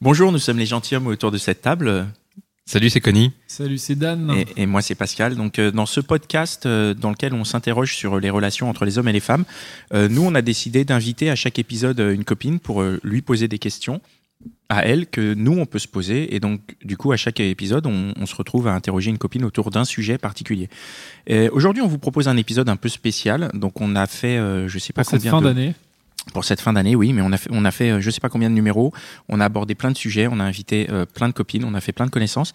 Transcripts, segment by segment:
Bonjour, nous sommes les gentilshommes autour de cette table. Salut, c'est Connie. Salut, c'est Dan. Et, et moi, c'est Pascal. Donc, euh, dans ce podcast euh, dans lequel on s'interroge sur les relations entre les hommes et les femmes, euh, nous, on a décidé d'inviter à chaque épisode une copine pour euh, lui poser des questions à elle que nous, on peut se poser. Et donc, du coup, à chaque épisode, on, on se retrouve à interroger une copine autour d'un sujet particulier. Et Aujourd'hui, on vous propose un épisode un peu spécial. Donc, on a fait, euh, je sais pas Pour cette combien fin de- d'année. Pour cette fin d'année, oui, mais on a fait, on a fait, euh, je sais pas combien de numéros. On a abordé plein de sujets, on a invité euh, plein de copines, on a fait plein de connaissances,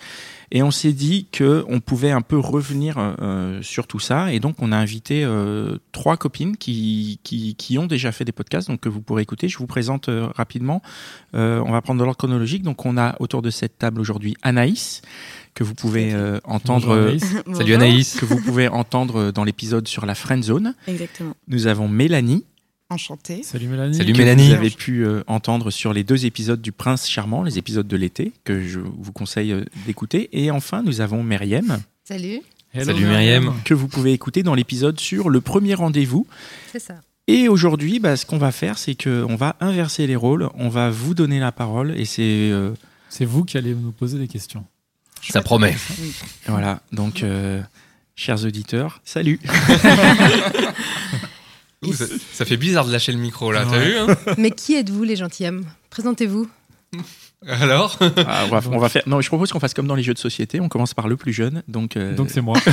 et on s'est dit que on pouvait un peu revenir euh, sur tout ça. Et donc, on a invité euh, trois copines qui, qui qui ont déjà fait des podcasts, donc que vous pourrez écouter. Je vous présente euh, rapidement. Euh, on va prendre dans l'ordre chronologique. Donc, on a autour de cette table aujourd'hui Anaïs que vous pouvez euh, entendre. Bonjour, Anaïs. Salut Anaïs. que vous pouvez entendre dans l'épisode sur la friend zone. Exactement. Nous avons Mélanie Enchantée. Salut Mélanie. Salut Mélanie. Vous avez pu euh, entendre sur les deux épisodes du Prince Charmant, les épisodes de l'été, que je vous conseille euh, d'écouter. Et enfin, nous avons Myriam, Salut. Hello, Salut, Myriam. que vous pouvez écouter dans l'épisode sur le premier rendez-vous. C'est ça. Et aujourd'hui, bah, ce qu'on va faire, c'est qu'on va inverser les rôles. On va vous donner la parole. Et c'est. euh, C'est vous qui allez nous poser des questions. Ça promet. voilà. Donc, euh, chers auditeurs, salut. Ouh, ça, ça fait bizarre de lâcher le micro là, t'as vu hein Mais qui êtes-vous, les gentilshommes? Présentez-vous. Alors? Ah, on, va, on va faire. Non, je propose qu'on fasse comme dans les jeux de société. On commence par le plus jeune. Donc, euh, Donc c'est moi.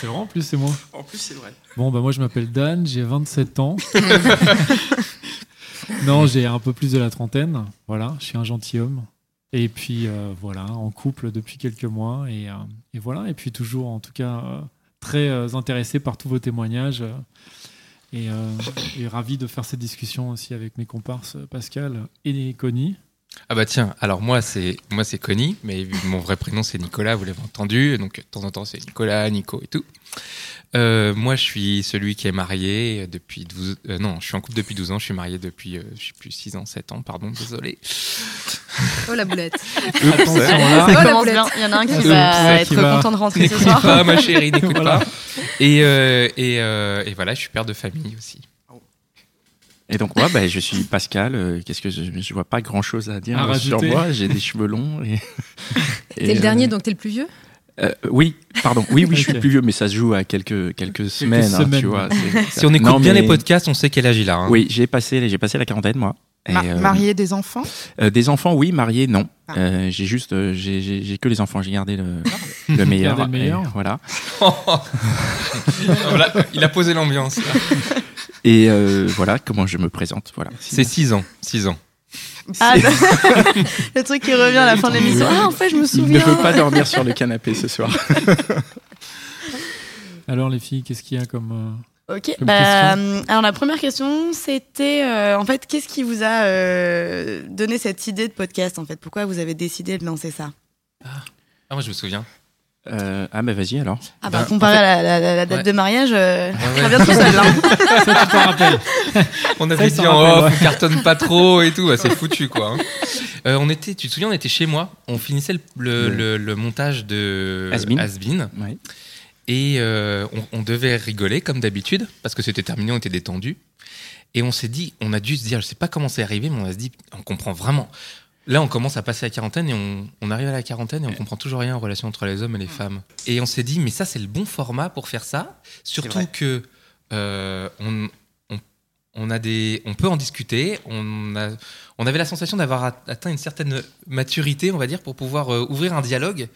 c'est vrai en plus, c'est moi. En plus, c'est vrai. Bon, bah moi je m'appelle Dan, j'ai 27 ans. non, j'ai un peu plus de la trentaine. Voilà, je suis un gentilhomme. Et puis euh, voilà, en couple depuis quelques mois. Et, euh, et voilà, et puis toujours en tout cas euh, très euh, intéressé par tous vos témoignages. euh, et, euh, et ravi de faire cette discussion aussi avec mes comparses Pascal et Connie. Ah bah tiens, alors moi c'est moi c'est Connie, mais mon vrai prénom c'est Nicolas, vous l'avez entendu, donc de temps en temps c'est Nicolas, Nico et tout. Euh, moi je suis celui qui est marié depuis 12 euh, non, je suis en couple depuis 12 ans, je suis marié depuis euh, je sais plus 6 ans, 7 ans, pardon, désolé. Oh la boulette. Attention là. Ça Ça la commence boulette. bien. Il y en a un qui va être qui va- content de rentrer ce N'écoute soir. pas ma chérie, n'écoute Voilà. pas. Et euh, et, euh, et voilà, je suis père de famille aussi. Et donc moi, bah, je suis Pascal. euh, Qu'est-ce que je, je vois pas grand chose à dire À sur moi. J'ai des cheveux longs. Et, T'es et, le euh, dernier, donc t'es le plus vieux? Euh, oui, pardon. Oui, oui, je suis plus vieux, mais ça se joue à quelques quelques semaines, hein, semaines. tu vois. c'est- Si on écoute Non, bien mais- les podcasts, on sait quel âge il a. hein. Oui, j'ai passé j'ai passé la quarantaine moi. Et, Ma- euh, marier des enfants euh, des enfants, oui. Mariés, non. Ah. Euh, j'ai juste, euh, j'ai- que les enfants. J'ai gardé le, le meilleur. Gardé le meilleur. et voilà. Voilà, il a posé l'ambiance. Et euh, voilà comment je me présente. Voilà. C'est 6 ans, 6 ans. Ah, le truc qui revient à la fin de l'émission. Ah, en fait, je me Il ne souviens. veut pas dormir sur le canapé ce soir. Alors les filles, qu'est-ce qu'il y a comme... euh, Ok. Comme Bah, question. alors la première question, c'était euh, en fait, qu'est-ce qui vous a euh, donné cette idée de podcast en fait? Pourquoi vous avez décidé de lancer ça? Ah, moi je me souviens. Euh, ah bah vas-y alors. Ah bah Ben, comparé en fait- à la, la- la date Ouais. de mariage, euh, Ouais, très ouais. bien tout seul. hein. Ça, tu t'en rappelles On Ça, avait s'en dit en off, ouais. on cartonne pas trop et tout, bah, c'est foutu quoi. hein. Euh, on était, tu te souviens, on était chez moi, on finissait le, le- Le- le- le montage de Ouais. et euh, on, on devait rigoler comme d'habitude parce que c'était terminé, on était détendu. Et on s'est dit, on a dû se dire, je sais pas comment c'est arrivé, mais on a se dit, on comprend vraiment. Là, on commence à passer la quarantaine et on, on arrive à la quarantaine et on comprend toujours rien en relation entre les hommes et les femmes. Et on s'est dit, mais ça, c'est le bon format pour faire ça. Surtout que euh, on, on, on a des, on peut en discuter. On, a, on avait la sensation d'avoir at- atteint une certaine maturité, on va dire, pour pouvoir euh, ouvrir un dialogue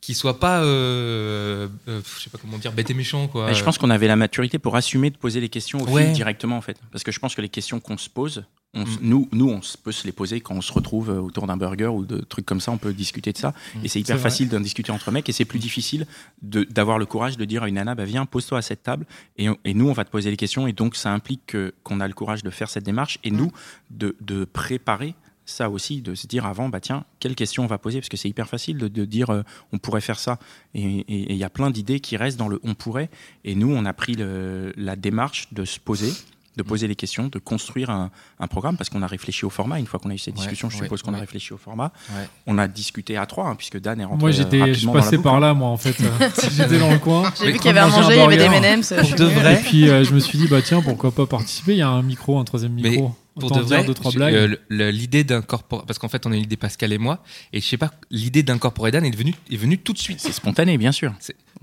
qui soit pas, euh, euh, je sais pas comment dire, bête et méchant, quoi. Mais je pense qu'on avait la maturité pour assumer de poser les questions au Ouais. directement en fait. Parce que je pense que les questions qu'on se pose, on Mm. nous, nous, on peut se les poser quand on se retrouve euh, autour d'un burger ou de trucs comme ça. On peut discuter de ça. Mm. Et c'est hyper facile d'en discuter entre mecs. Et c'est plus difficile de- d'avoir le courage de dire à une nana, bah, viens, pose-toi à cette table. Et, on- et nous, on va te poser les questions. Et donc, ça implique que- qu'on a le courage de faire cette démarche. Et nous, de, de préparer ça aussi, de se dire avant, bah tiens, quelles questions on va poser? Parce que c'est hyper facile de, de dire, euh, on pourrait faire ça. Et il y a plein d'idées qui restent dans le on pourrait. Et nous, on a pris le- la démarche de se poser, de poser les questions, de construire un, un programme, parce qu'on a réfléchi au format. Une fois qu'on a eu cette Ouais, discussion, je ouais, suppose qu'on a réfléchi au format. Ouais. On a discuté à trois, hein, puisque Dan est rentré Moi, euh, j'étais, je passais par là, moi, en fait. Euh, j'étais dans le coin. J'ai vu qu'il y avait à manger il y avait des. M&M's. Pour de vrai. Et puis, euh, je me suis dit, bah tiens, pourquoi pas participer? Il y a un micro, un troisième Mais micro. Pour de dire vrai, deux, trois je- blagues. euh, l'idée d'incorporer, parce qu'en fait, on a eu l'idée Pascal et moi, et je sais pas, l'idée d'incorporer Dan est venue, est venue tout de suite. C'est spontané, bien sûr.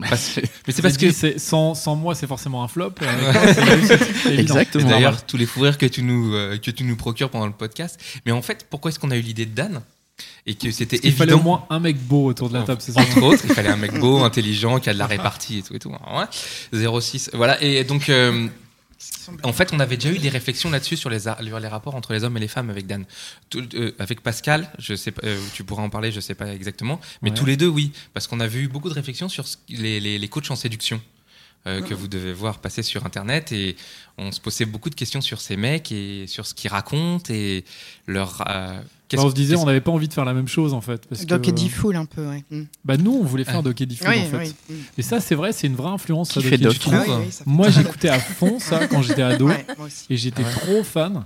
Parce- mais c'est parce dit, que sans, sans moi, c'est forcément un flop. Euh, c'est évident. Exactement. D'ailleurs, tous les fous rires que tu nous euh, que tu nous procures pendant le podcast. Mais en fait, pourquoi est-ce qu'on a eu l'idée de Dan et que c'était Il fallait au évident moins un mec beau autour de la table, c'est ça entre autres, il fallait un mec beau, intelligent, qui a de la répartie et tout et tout. Ouais. 06. Voilà. Et donc, euh, en fait, on avait déjà eu des réflexions là-dessus sur les, rapports entre les hommes et les femmes avec Dan. Tout- euh, avec Pascal, je sais pas, euh, tu pourras en parler, je sais pas exactement, mais Ouais. tous les deux, oui, parce qu'on a vu beaucoup de réflexions sur ce- les, les, les coachs en séduction. euh, que vous devez voir passer sur internet et on se posait beaucoup de questions sur ces mecs et sur ce qu'ils racontent et leur qu'est-ce- Alors, on se disait, on n'avait pas envie de faire la même chose en fait. Parce Donc, que, Eddie Fool un peu, ouais. Mm. bah, nous, on voulait faire Ah. Doc Eddie Fool Oui, en fait. oui. Mm. Et ça, c'est vrai, c'est une vraie influence. Qui ça, fait Doc Doc Ah oui, fait Moi, j'écoutais à fond ça quand j'étais ado. Ouais, moi aussi. Et j'étais ouais. trop fan.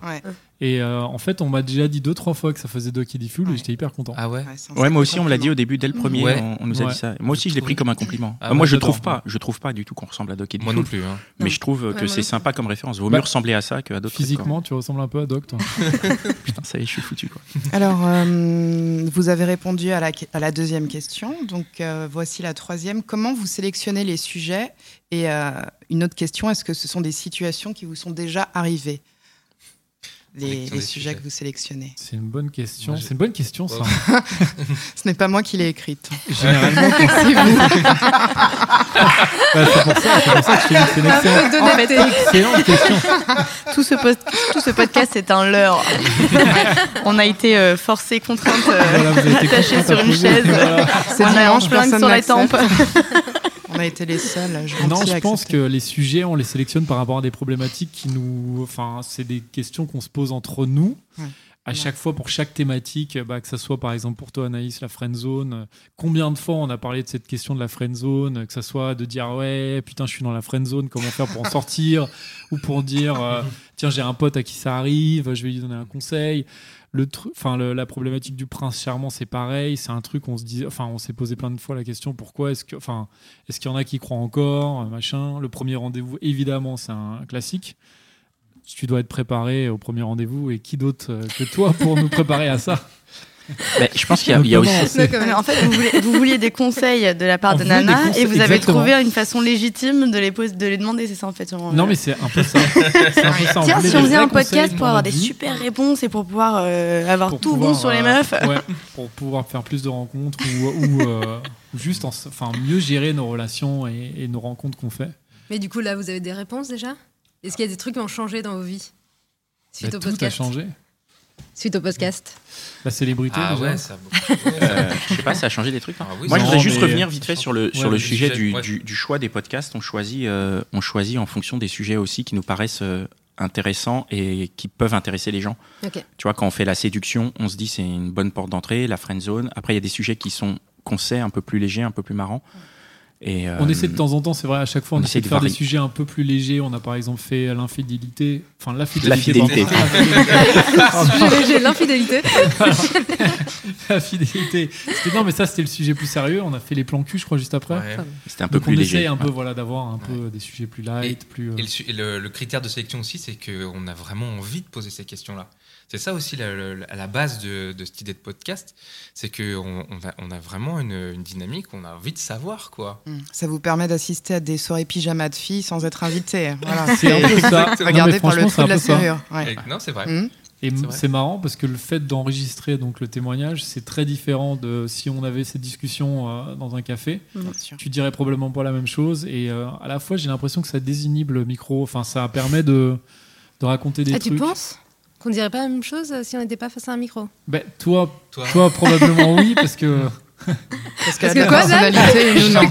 Et euh, en fait, on m'a déjà dit deux, trois fois que ça faisait Fool Ouais. et j'étais hyper content. Ah ouais. Ouais, moi aussi, on me l'a dit au début, dès le premier, Ouais. on, on nous a Ouais. dit ça. Moi aussi, je l'ai pris comme un compliment. Ah Euh, moi, je trouve pas, je trouve pas du tout qu'on ressemble à Doc Eddie Moi non plus. hein. mais Non. je trouve Ouais, que c'est sympa comme référence. Vaut Bah, mieux ressembler à ça qu'à d'autres. trucs, Physiquement, tu ressembles un peu à Doc, toi. Putain, ça y est, je suis foutu. Quoi. Alors, euh, vous avez répondu à la, à la deuxième question. Donc, euh, voici la troisième. Comment vous sélectionnez les sujets? Et euh, une autre question, est-ce que ce sont des situations qui vous sont déjà arrivées? Les, sujets sujets. que vous sélectionnez C'est une bonne question. Moi, C'est une bonne question, ça. Ce n'est pas moi qui l'ai écrite. Généralement, c'est vous. Bah, c'est pour ça, c'est pour ça que je c'est une Un excellente, excellente question. Tout ce, post- tout ce podcast est un leurre. On a été euh, forcés, contraintes, euh, Voilà, attachés contrainte sur une chaise. voilà. C'est On a flingue personne sur les n'accepte. On a été les seuls. Non, je pense que les sujets, on les sélectionne par rapport à des problématiques qui nous. Enfin, c'est des questions qu'on se pose entre nous. Ouais. À chaque fois, pour chaque thématique, bah, que ce soit par exemple pour toi, Anaïs, la friend zone. Combien de fois on a parlé de cette question de la friend zone Que ce soit de dire ouais, putain, je suis dans la friend zone, comment faire pour en sortir? Ou pour dire euh, tiens, j'ai un pote à qui ça arrive, je vais lui donner un conseil. Le enfin, la problématique du prince charmant, c'est pareil. C'est un truc, on se dit, enfin, on s'est posé plein de fois la question pourquoi est-ce que, enfin, est-ce qu'il y en a qui croient encore, euh, machin. Le premier rendez-vous, évidemment, c'est un classique. Tu dois être préparé au premier rendez-vous et qui d'autre euh, que toi pour nous préparer à ça? Mais je pense qu'il y a, il y a Donc, aussi. même. En fait, vous, voulez- vous vouliez des conseils de la part On de Nana et vous avez exactement. trouvé une façon légitime de les, pos- de les demander, c'est ça en fait. Non, mais c'est un peu ça. C'est un peu ça. Tiens, si on faisait un podcast pour avoir des super réponses et pour pouvoir euh, avoir pour tout pouvoir, bon sur les euh, meufs. ouais, pour pouvoir faire plus de rencontres ou, ou, euh, juste enfin, mieux gérer nos relations et, et nos rencontres qu'on fait. Mais du coup, là, vous avez des réponses déjà? Est-ce qu'il y a des trucs qui ont changé dans vos vies? Suite Bah, au tout a podcast. changé. Suite au podcast. La célébrité. Ah déjà. ouais, ça. Euh, je sais pas, ça a changé des trucs. hein. Ah oui, Moi, je voudrais juste revenir vite fait sur le, sur Ouais, le le sujet sujet, du, ouais. du, du choix des podcasts. On choisit, euh, on choisit en fonction des sujets aussi qui nous paraissent euh, intéressants et qui peuvent intéresser les gens. Tu vois, quand on fait la séduction, on se dit c'est une bonne porte d'entrée, la friend zone. Après, il y a des sujets qui sont qu'on sait un peu plus légers, un peu plus marrants. Et, On euh, êt de temps en temps, c'est vrai, à chaque fois, on, on essaie essaie de de faire des sujets un peu plus légers. On a par exemple fait l'infidélité. Enfin, la fidélité. La fidélité. l'infidélité. la fidélité. Non, mais ça, c'était le sujet plus sérieux. On a fait les plans cul, je crois, juste après. Ouais. C'était un peu Donc plus on léger. essaye un peu Ouais. voilà, d'avoir un peu des sujets plus light, plus. euh, Et le, su- et le- le critère de sélection aussi, c'est qu'on a vraiment envie de poser ces questions-là. C'est ça aussi la, la- la base de, de cette idée de podcast, c'est qu'on on a, on a vraiment une, une dynamique, on a envie de savoir quoi. Mm. Ça vous permet d'assister à des soirées pyjama de filles sans être invité. Voilà, C'est un peu ça. Regardez par le trou c'est de la serrure. Ouais. Non, c'est vrai. Mm. Et C'est marrant parce que le fait d'enregistrer donc le témoignage, c'est très différent de si on avait cette discussion euh, dans un café. Bien sûr. Tu dirais probablement pas la même chose. Et euh, à la fois, j'ai l'impression que ça désinhibe le micro. Enfin, ça permet de, de raconter des Ah, tu trucs. penses? Qu'on dirait pas la même chose euh, si on n'était pas face à un micro Ben, toi, Toi. toi, probablement oui, parce que, Parce que la quoi, personnalité et nous, non.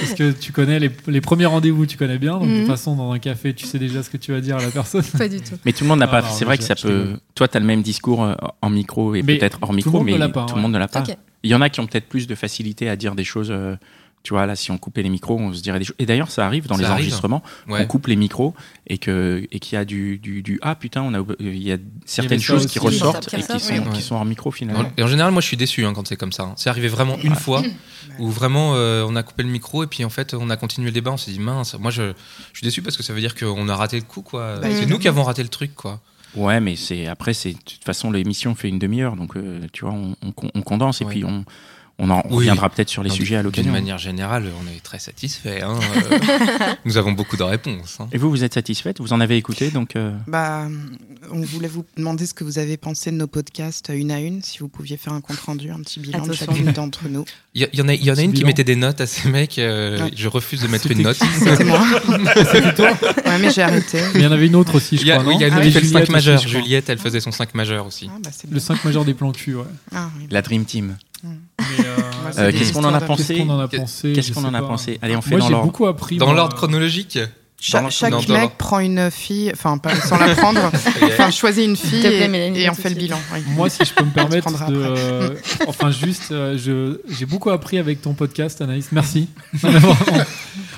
parce que tu connais les, les premiers rendez-vous, tu connais bien. Donc, de Mhm. toute façon, dans un café, tu sais déjà ce que tu vas dire à la personne. Pas du tout. Mais tout le monde n'a Ah, pas. C'est vrai que ça peut. Toi, tu as le même discours euh, en micro et peut-être hors tout le micro, monde mais ne l'a pas, tout ouais. le monde ne l'a pas. Il y en a qui ont peut-être plus de facilité à dire des choses. euh, tu vois, là, si on coupait les micros, on se dirait des choses. Et d'ailleurs, ça arrive dans Ça les arrive. enregistrements, Ouais. on coupe les micros et que et qu'il y a du, du, du ah putain, on a il y a certaines choses aussi. qui ressortent et qui sont, oui. qui sont hors micro finalement. Et en général, moi, je suis déçu hein, quand c'est comme ça. hein. C'est arrivé vraiment une fois où vraiment euh, on a coupé le micro et puis en fait on a continué le débat. On s'est dit mince. Moi, je, je suis déçu parce que ça veut dire qu'on a raté le coup, quoi. Bah, c'est nous qui avons raté le truc, quoi. Ouais, mais c'est après, c'est de toute façon l'émission fait une demi-heure, donc euh, tu vois, on, on, on condense et Ouais. puis on on en Oui. reviendra peut-être sur les Non, sujets à D'une l'occasion. manière générale, on est très satisfait. hein. Nous avons beaucoup de réponses. hein. Et vous, vous êtes satisfaite? Vous en avez écouté, donc euh, Bah, on voulait vous demander ce que vous avez pensé de nos podcasts euh, une à une, si vous pouviez faire un compte rendu, un petit bilan de chacune d'entre nous. Il y, y en a, y en a une qui mettait des notes à ces mecs. euh, Ouais. Je refuse de mettre C'était une note. C'était moi. C'était toi Ouais, mais j'ai arrêté. Mais il y en avait une autre aussi, je Il y a, crois. oui, il y a non une Ah qui fait le Juliette 5 majeur. Juliette, elle faisait son 5 majeur aussi. Ah, bah, Le bien. 5 majeur des plans cul, ouais. Ah, oui. la Dream Team. Euh, Euh, Qu'est-ce qu'on en a pensé Qu'est-ce qu'on en a pensé en a Allez, on fait Moi, dans j'ai l'ordre. beaucoup appris. Dans l'ordre chronologique Cha- Dans- chaque mec prend une fille, enfin, pas sans la prendre, enfin, choisit une fille et, et on fait le bilan. oui. Moi, si je peux me permettre de. euh, enfin, juste, euh, j'ai beaucoup appris avec ton podcast, Anaïs. Merci.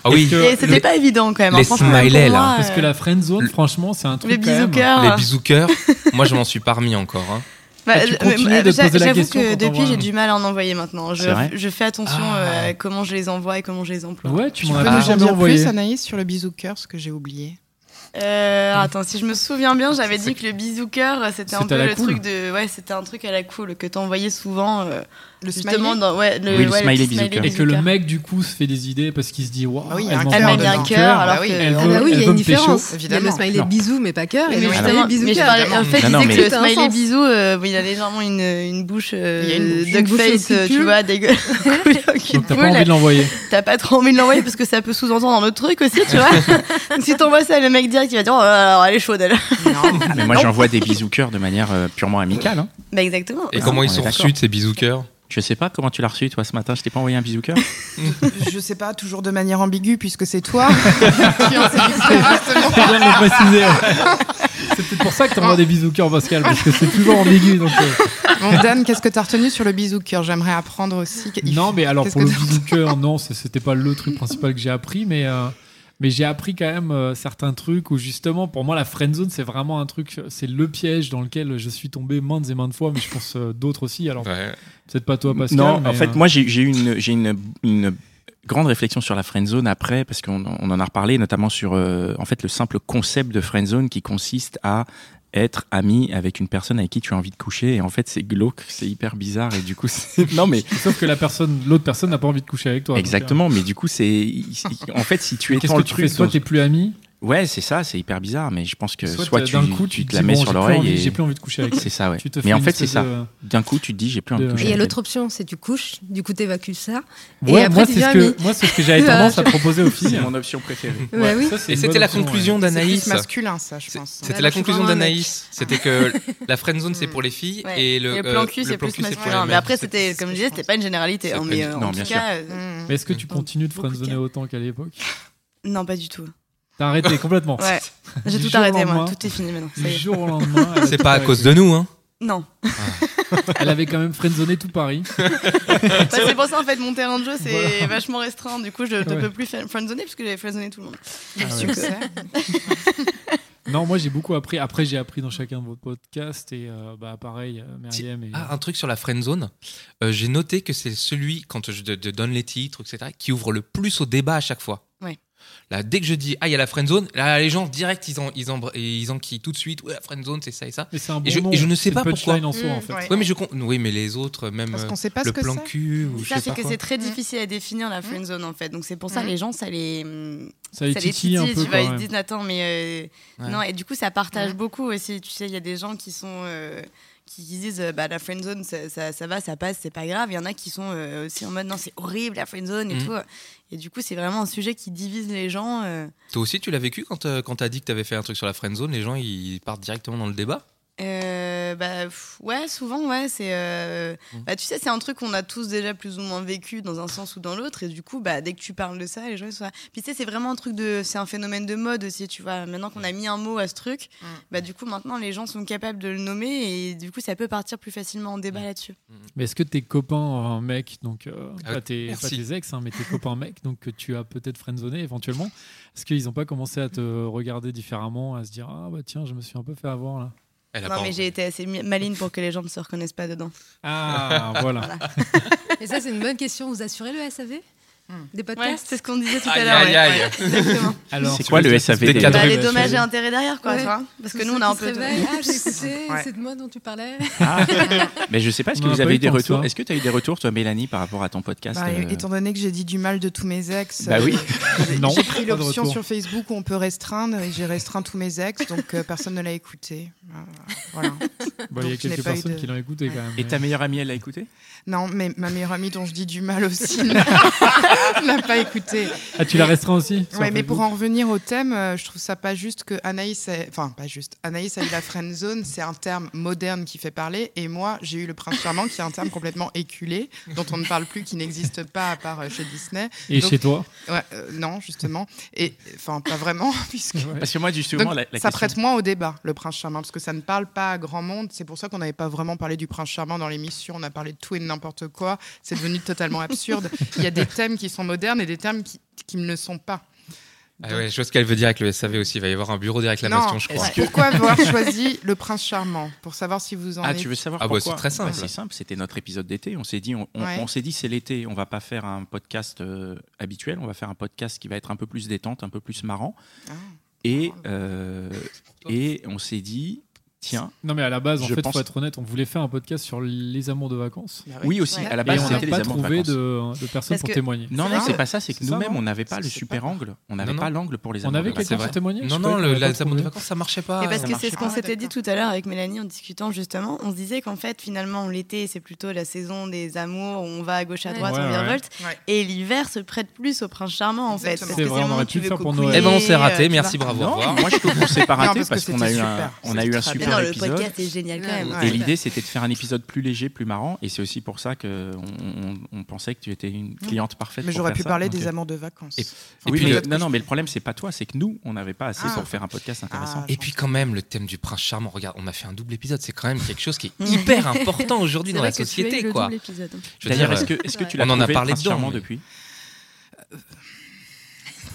Ah oui, c'était le- pas évident quand même. les hein. Même smileys, là. moi, Parce que la friend zone, Le- franchement, c'est un truc. Les bisous cœurs. les bisous cœurs. Moi, je m'en suis pas remis encore. hein. Bah, Ah, tu euh, continues mais, de j'a- poser la J'avoue question que depuis, j'ai du mal à en envoyer maintenant. Je, fais attention Ah. euh, à comment je les envoie et comment je les emploie. Ouais, tu Tu m'en peux as jamais dire envoyé. plus, Anaïs, sur le bisou cœur, ce que j'ai oublié Euh, attends, si je me souviens bien, j'avais dit que le bisou cœur, c'était un peu à le cool. truc de. Ouais, c'était un truc à la cool que t'envoyais souvent. euh, Le justement, smiley dans. Ouais, le, Oui, le ouais, smiley bisou cœur. Et que le cœur. mec, du coup, se fait des idées parce qu'il se dit Waouh, Ah oui, elle cœur m'a mis un cœur, alors oui. que. Elle Ah bah oui, il y a une différence. Il y a le smiley Non. bisou, mais pas cœur. Et Mais le justement, smiley bisou cœur. en fait, Non, il non, disait mais- que le smiley bisou, euh, il a légèrement une, une bouche, euh, Il y a une bouche. Une duck bouche face, qui euh, tu vois, dégueulasse. Donc t'as pas envie de l'envoyer. T'as pas trop envie de l'envoyer parce que ça peut sous-entendre un autre truc aussi, tu vois. Donc si t'envoies ça, le mec direct, il va dire, oh, alors elle est chaude, elle. Non. Mais moi, j'envoie des bisous cœurs de manière euh, purement amicale. hein. Bah, exactement. Et Ah, comment ils sont reçus de ces bisous cœurs Je sais pas comment tu l'as reçu, toi, ce matin. Je t'ai pas envoyé un bisou cœur Je sais pas, toujours de manière ambiguë, puisque c'est toi qui en sais directement. C'est bien de le préciser. C'est peut-être pour ça que t'envoies des bisous cœur, Pascal, parce que c'est toujours ambigu. Donc, euh, Bon, Dan, qu'est-ce que t'as retenu sur le bisou cœur? J'aimerais apprendre aussi. Non, mais alors pour le bisou cœur, non, c'était pas le truc principal que j'ai appris, mais, euh, mais j'ai appris quand même euh, certains trucs où justement, pour moi, la friend zone, c'est vraiment un truc, c'est le piège dans lequel je suis tombé maintes et maintes fois, mais je pense euh, d'autres aussi. Alors Ouais. peut-être pas toi, Pascal. Non, mais, en fait, euh, moi, j'ai eu une, j'ai une, une grande réflexion sur la friend zone après, parce qu'on on en a reparlé, notamment sur euh, en fait le simple concept de friend zone qui consiste à être ami avec une personne avec qui tu as envie de coucher et en fait c'est glauque c'est hyper bizarre et du coup c'est non mais Sauf que la personne, l'autre personne n'a pas envie de coucher avec toi. donc, exactement mais du coup c'est en fait si tu euh, étends Qu'est-ce que le tu truc fais Soit dans- t'es plus ami, ouais c'est ça c'est hyper bizarre mais je pense que soit, soit, tu, d'un coup tu tu te la mets bon, sur plus l'oreille et J'ai plus envie de coucher avec. c'est ça ouais Tu mais en fait c'est ça de- d'un coup tu te dis j'ai plus envie de de- coucher Et il y a l'autre option, c'est tu couches, du coup t'évacues ça. Et Ouais, après, moi tu c'est ce deviens que ami. moi c'est ce que j'avais Ah, tendance à proposer aux c'est filles. mon option préférée Ouais, oui. ça, c'est Et c'était la conclusion. C'est d'Anaïs. plus masculin, ça, je pense. C'était la conclusion d'Anaïs. C'était que la friend zone c'est pour les filles et le, Et le plan euh, cul, c'est plan plus cul, c'est pour les masculin. Mais après, c'était, comme je disais, c'était pas une généralité. C'est hein, mais euh, en bien tout sûr. cas, euh. Mais est-ce que tu continues de friendzoner autant qu'à l'époque non, pas du tout. T'as arrêté complètement. Ouais, j'ai tout arrêté, moi. Tout est fini maintenant. Du jour au lendemain. C'est pas à cause de nous hein. Non. Elle avait quand même friendzoné tout Paris. Bah, c'est pour ça, en fait, mon terrain de jeu, c'est vachement restreint. Du coup, je ne Ouais. peux plus faire friendzoner parce que j'avais friendzoné tout le monde. Ah ouais. succès. Non, moi j'ai beaucoup appris. Après, j'ai appris dans chacun de vos podcasts et euh, bah pareil, euh, Myriam et. Ah, un truc sur la friend zone. Euh, J'ai noté que c'est celui, quand je te- te donne les titres, etc., qui ouvre le plus au débat à chaque fois. Là, dès que je dis, ah, il y a la friend zone, là, les gens, direct, ils, en, ils, en, ils enquillent tout de suite. Ouais, la friend zone, c'est ça et ça. Mais c'est un bon Et je- nom. et je ne sais pas pourquoi. en soi, en Mmh, fait. ouais. Oui, mais je oui, mais les autres, même Parce euh, qu'on sait pas le ce que plan cul ou je Ça, c'est que c'est très difficile à définir la friend zone en fait. Donc c'est pour ça Mhm. les gens ça les Ça les ça les titille un peu tu vois, ils se disent attends mais euh, Ouais. non et du coup ça partage Ouais. beaucoup aussi. Tu sais, il y a des gens qui sont qui disent euh, bah, la friend zone, ça, ça, ça va, ça passe, c'est pas grave. Il y en a qui sont euh, aussi en mode non, c'est horrible la friend zone et Mhm. tout. Et du coup, c'est vraiment un sujet qui divise les gens. euh. Toi aussi, tu l'as vécu quand, quand t'as dit que t'avais fait un truc sur la friend zone, les gens ils partent directement dans le débat? Euh, bah, pff, ouais, souvent, ouais, c'est. euh, Mm. bah, tu sais, c'est un truc qu'on a tous déjà plus ou moins vécu dans un sens ou dans l'autre. Et du coup, bah, dès que tu parles de ça, les gens ils sont là. Puis tu sais, c'est vraiment un truc de. C'est un phénomène de mode aussi, tu vois. Maintenant qu'on a mis un mot à ce truc, Mm. bah, du coup, maintenant, les gens sont capables de le nommer. Et du coup, ça peut partir plus facilement en débat Mm. là-dessus. Mais est-ce que tes copains euh, mecs, donc euh, Ah, pas, tes, pas merci. tes ex, hein, mais tes copains mecs, donc que tu as peut-être friendzoné éventuellement, est-ce qu'ils n'ont pas commencé à te regarder différemment, à se dire ah bah tiens, je me suis un peu fait avoir là? Elle a Non, pas- mais j'ai été assez maline pour que les gens ne se reconnaissent pas dedans. Ah voilà. Et ça, c'est une bonne question. Vous assurez le SAV Des Ouais, podcasts c'est ce qu'on disait tout à l'heure. aïe, aïe. Alors C'est quoi le SAV Bah, les dommages et intérêts derrière, quoi, Ouais. tu vois. Parce que nous, on a un peu. Ah, j'ai écouté, Ouais. c'est de moi dont tu parlais. Ah. Mais je sais pas, est-ce que vous avez eu des retours. Est-ce que tu as eu des retours, toi, Mélanie, par rapport à ton podcast Bah, euh, Étant donné que j'ai dit du mal de tous mes ex, Bah euh, oui. j'ai- Non, j'ai pris l'option sur Facebook où on peut restreindre et j'ai restreint tous mes ex, donc euh, personne ne l'a écouté. Euh, voilà. Bah, Il y a quelques personnes qui l'ont écouté quand même. Et ta meilleure amie, elle l'a écouté? Non, mais ma meilleure amie dont je dis du mal aussi n'a n'a pas écouté. Ah, tu l'as restreint aussi Ouais, mais pour en revenir au thème, euh, je trouve ça pas juste que Anaïs, ait- enfin pas juste, Anaïs a eu la friend zone, c'est un terme moderne qui fait parler, et moi j'ai eu le prince charmant qui est un terme complètement éculé, dont on ne parle plus, qui n'existe pas à part euh, chez Disney. Et Donc- chez toi Ouais, euh, non, justement, et enfin pas vraiment, puisque Ouais. Parce que moi, justement, Donc, la, la ça question- prête moins au débat, le prince charmant, parce que ça ne parle pas à grand monde. C'est pour ça qu'on n'avait pas vraiment parlé du prince charmant dans l'émission. On a parlé de tout et de n'importe quoi. C'est devenu totalement absurde. Il y a des thèmes qui sont modernes et des thèmes qui, qui ne le sont pas. Ah ouais, je vois ce qu'elle veut dire avec le SAV aussi. Il va y avoir un bureau des réclamations, Non, je crois. que- Pourquoi avoir choisi le prince charmant Pour savoir si vous en Ah, êtes. tu veux savoir Ah bah, pourquoi c'est très simple. Bah, c'est simple, c'était notre épisode d'été. On s'est dit, on, on- Ouais. on s'est dit, c'est l'été, on va pas faire un podcast euh, habituel, on va faire un podcast qui va être un peu plus détente, un peu plus marrant. Ah. Et, euh, et on s'est dit, tiens, Non, mais à la base, en fait, pense- faut être honnête, on voulait faire un podcast sur les amours de vacances. Bah oui aussi, Ouais. à la Et base, on n'a c'était les pas amours de trouvé de, de personnes Parce pour que- témoigner. Non, non, c'est pas ça, c'est que nous-mêmes, non on n'avait pas le super pas. angle. On n'avait pas l'angle pour les On amours avait de quelqu'un vacances. c'est pour vrai. témoigner Non, non, croyais le, qu'on avait la pas amour de vacances, ça marchait pas. Et parce que c'est ce qu'on s'était dit tout à l'heure avec Mélanie en discutant justement. On se disait qu'en fait, finalement, l'été, c'est plutôt la saison des amours où on va à gauche à droite, on virevolte. Et l'hiver se prête plus au prince charmant en fait. C'est vrai, on aurait pu le faire pour Noël. Eh ben, on s'est raté. Merci, bravo. moi je trouve qu'on s'est pas raté parce qu'on a eu un, super. Non, le épisode. podcast est génial quand même. Ouais. Et l'idée, c'était de faire un épisode plus léger, plus marrant. Et c'est aussi pour ça que on, pensait que tu étais une cliente parfaite. Mais j'aurais pu ça. parler Donc, des euh, amours de vacances. Et- Enfin, oui, puis mais le- le- non, non, mais le problème, c'est pas toi, c'est que nous, on n'avait pas assez Ah. pour faire un podcast intéressant. Ah, Et puis quand même, le thème du prince charmant, regarde, on a fait un double épisode, c'est quand même quelque chose qui est hyper important aujourd'hui dans vrai la société, le quoi. double épisode. Je veux D'ailleurs, dire, est-ce que, tu l'as on en a parlé Charmant, depuis?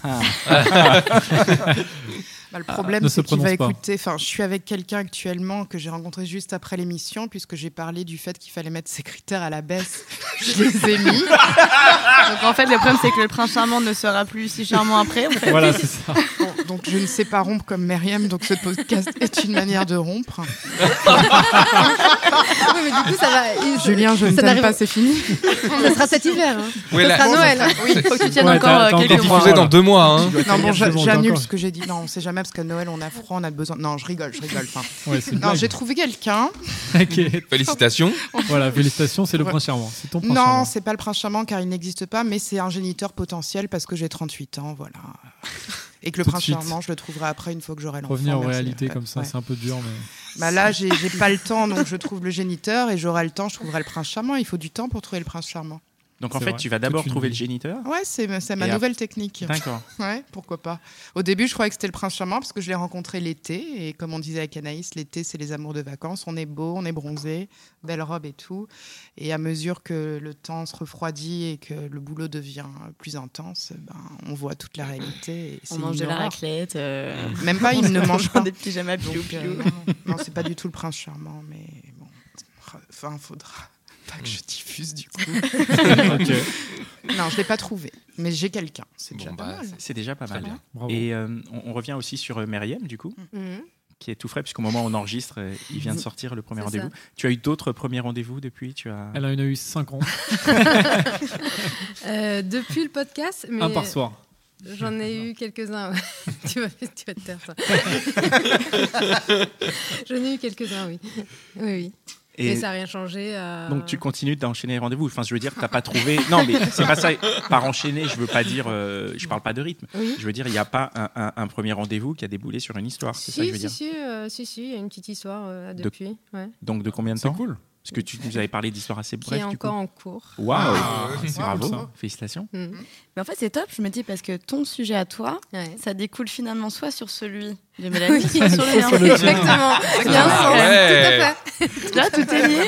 Bah, le Ah, problème, se c'est qu'il va pas. écouter. Enfin, je suis avec quelqu'un actuellement que j'ai rencontré juste après l'émission, puisque j'ai parlé du fait qu'il fallait mettre ses critères à la baisse. Je les ai mis. Donc en fait, le problème, c'est que le prince charmant ne sera plus si charmant après. En fait. Voilà, c'est ça. Bon, donc, je ne sais pas rompre comme Myriam, donc ce podcast est une manière de rompre. Oui, mais du coup, ça va. il- Julien, je ne t'aime pas, c'est fini. Ça sera cet hiver. hein. Ouais, ça là- sera Noël. Oui, faut que tu tiennes Ouais, encore euh, quelques mois. diffusé dans deux mois, hein. Non, bon, j'a- Bon, j'annule ce que j'ai dit. Non, on sait jamais parce qu'à Noël, on a froid, on a besoin. Non, je rigole, je rigole. Enfin, Ouais, non, j'ai trouvé quelqu'un. Ok. Félicitations. Voilà, félicitations, c'est le prince charmant. C'est ton prince Non, charmant. c'est pas le prince charmant car il n'existe pas, mais c'est un géniteur potentiel parce que j'ai 38 ans, voilà. Et que le Tout prince charmant, je le trouverai après une fois que j'aurai l'enfant. Revenir réalités Ouais, comme ça, ouais. c'est un peu dur, mais. Bah là, j'ai pas le temps, donc je trouve le géniteur et j'aurai le temps, je trouverai le prince charmant. Il faut du temps pour trouver le prince charmant. Donc en fait, vrai, tu vas d'abord trouver vie. le géniteur. Ouais, c'est ma nouvelle technique. D'accord. Ouais, pourquoi pas. Au début, je croyais que c'était le prince charmant parce que je l'ai rencontré l'été. Et comme on disait avec Anaïs, l'été, c'est les amours de vacances. On est beau, on est bronzé, belle robe et tout. Et à mesure que le temps se refroidit et que le boulot devient plus intense, ben, on voit toute la réalité. On mange de la raclette. euh, Même pas, il ne on mange pas. des pyjamas Donc, piou euh, non, non, c'est pas du tout le prince charmant, mais bon. Enfin, faudra pas que je diffuse du coup. non, je l'ai pas trouvé, mais j'ai quelqu'un. C'est Bon, déjà bah, pas mal. C'est déjà pas mal. bravo. Et euh, on, on revient aussi sur euh, Myriam, du coup, Mhm. qui est tout frais, puisqu'au moment où on enregistre, euh, il vient de sortir le premier rendez-vous. Tu as eu d'autres premiers rendez-vous depuis? Tu as... Elle en a eu 5 ans, Euh, depuis le podcast, mais un par soir. j'en ai eu quelques-uns. tu, vas, tu vas te taire, ça. j'en ai eu quelques-uns, oui. Oui, oui. Et Mais ça n'a rien changé. à- donc tu continues d'enchaîner les rendez-vous. Enfin, je veux dire, t'as pas trouvé. Non, mais c'est pas ça. Par enchaîner, je veux pas dire. euh, je parle pas de rythme. Oui. Je veux dire, il n'y a pas un, un- un premier rendez-vous qui a déboulé sur une histoire. C'est ça que je Si, veux si, dire. si, euh, si, si, il y a une petite histoire euh, De- depuis, ouais, Donc de combien de C'est temps cool. Parce que tu nous avais parlé d'histoires assez qui brèves. est du coup. encore en cours. Waouh Ah, c'est Bravo, félicitations. Mm. Mais en fait, c'est top, je me dis, parce que ton sujet à toi, Ouais. ça découle finalement soit sur celui de Mélanie, soit sur le mien. sur le tien. Exactement. Il y a un Ah ouais. tout à fait. Là, tout est lié.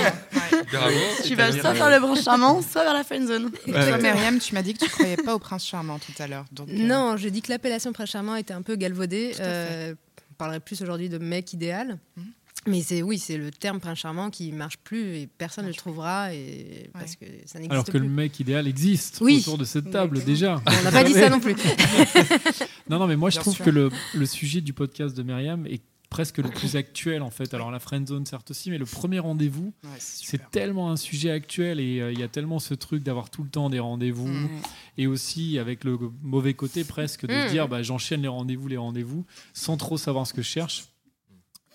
Bravo. Tu vas soit vers le branche charmant, soit vers la friendzone. Et toi, Myriam, tu m'as dit que tu croyais pas au prince charmant tout à l'heure. donc, euh, Non, j'ai dit que l'appellation prince charmant était un peu galvaudée. Euh, on parlerait plus aujourd'hui de mec idéal. Mhm. Mais c'est oui, c'est le terme prince charmant qui marche plus et personne ne le trouvera et parce que ça n'existe Alors que plus. le mec idéal existe Oui. autour de cette table déjà. On n'a pas dit ça non plus. Non, non, mais moi je trouve sûr. que le, le sujet du podcast de Myriam est presque le plus actuel en fait. Alors la friend zone certes aussi, mais le premier rendez-vous, ouais, c'est tellement un sujet actuel et euh, il y a tellement ce truc d'avoir tout le temps des rendez-vous et aussi avec le mauvais côté presque de Mm. se dire bah, j'enchaîne les rendez-vous, les rendez-vous sans trop savoir ce que je cherche.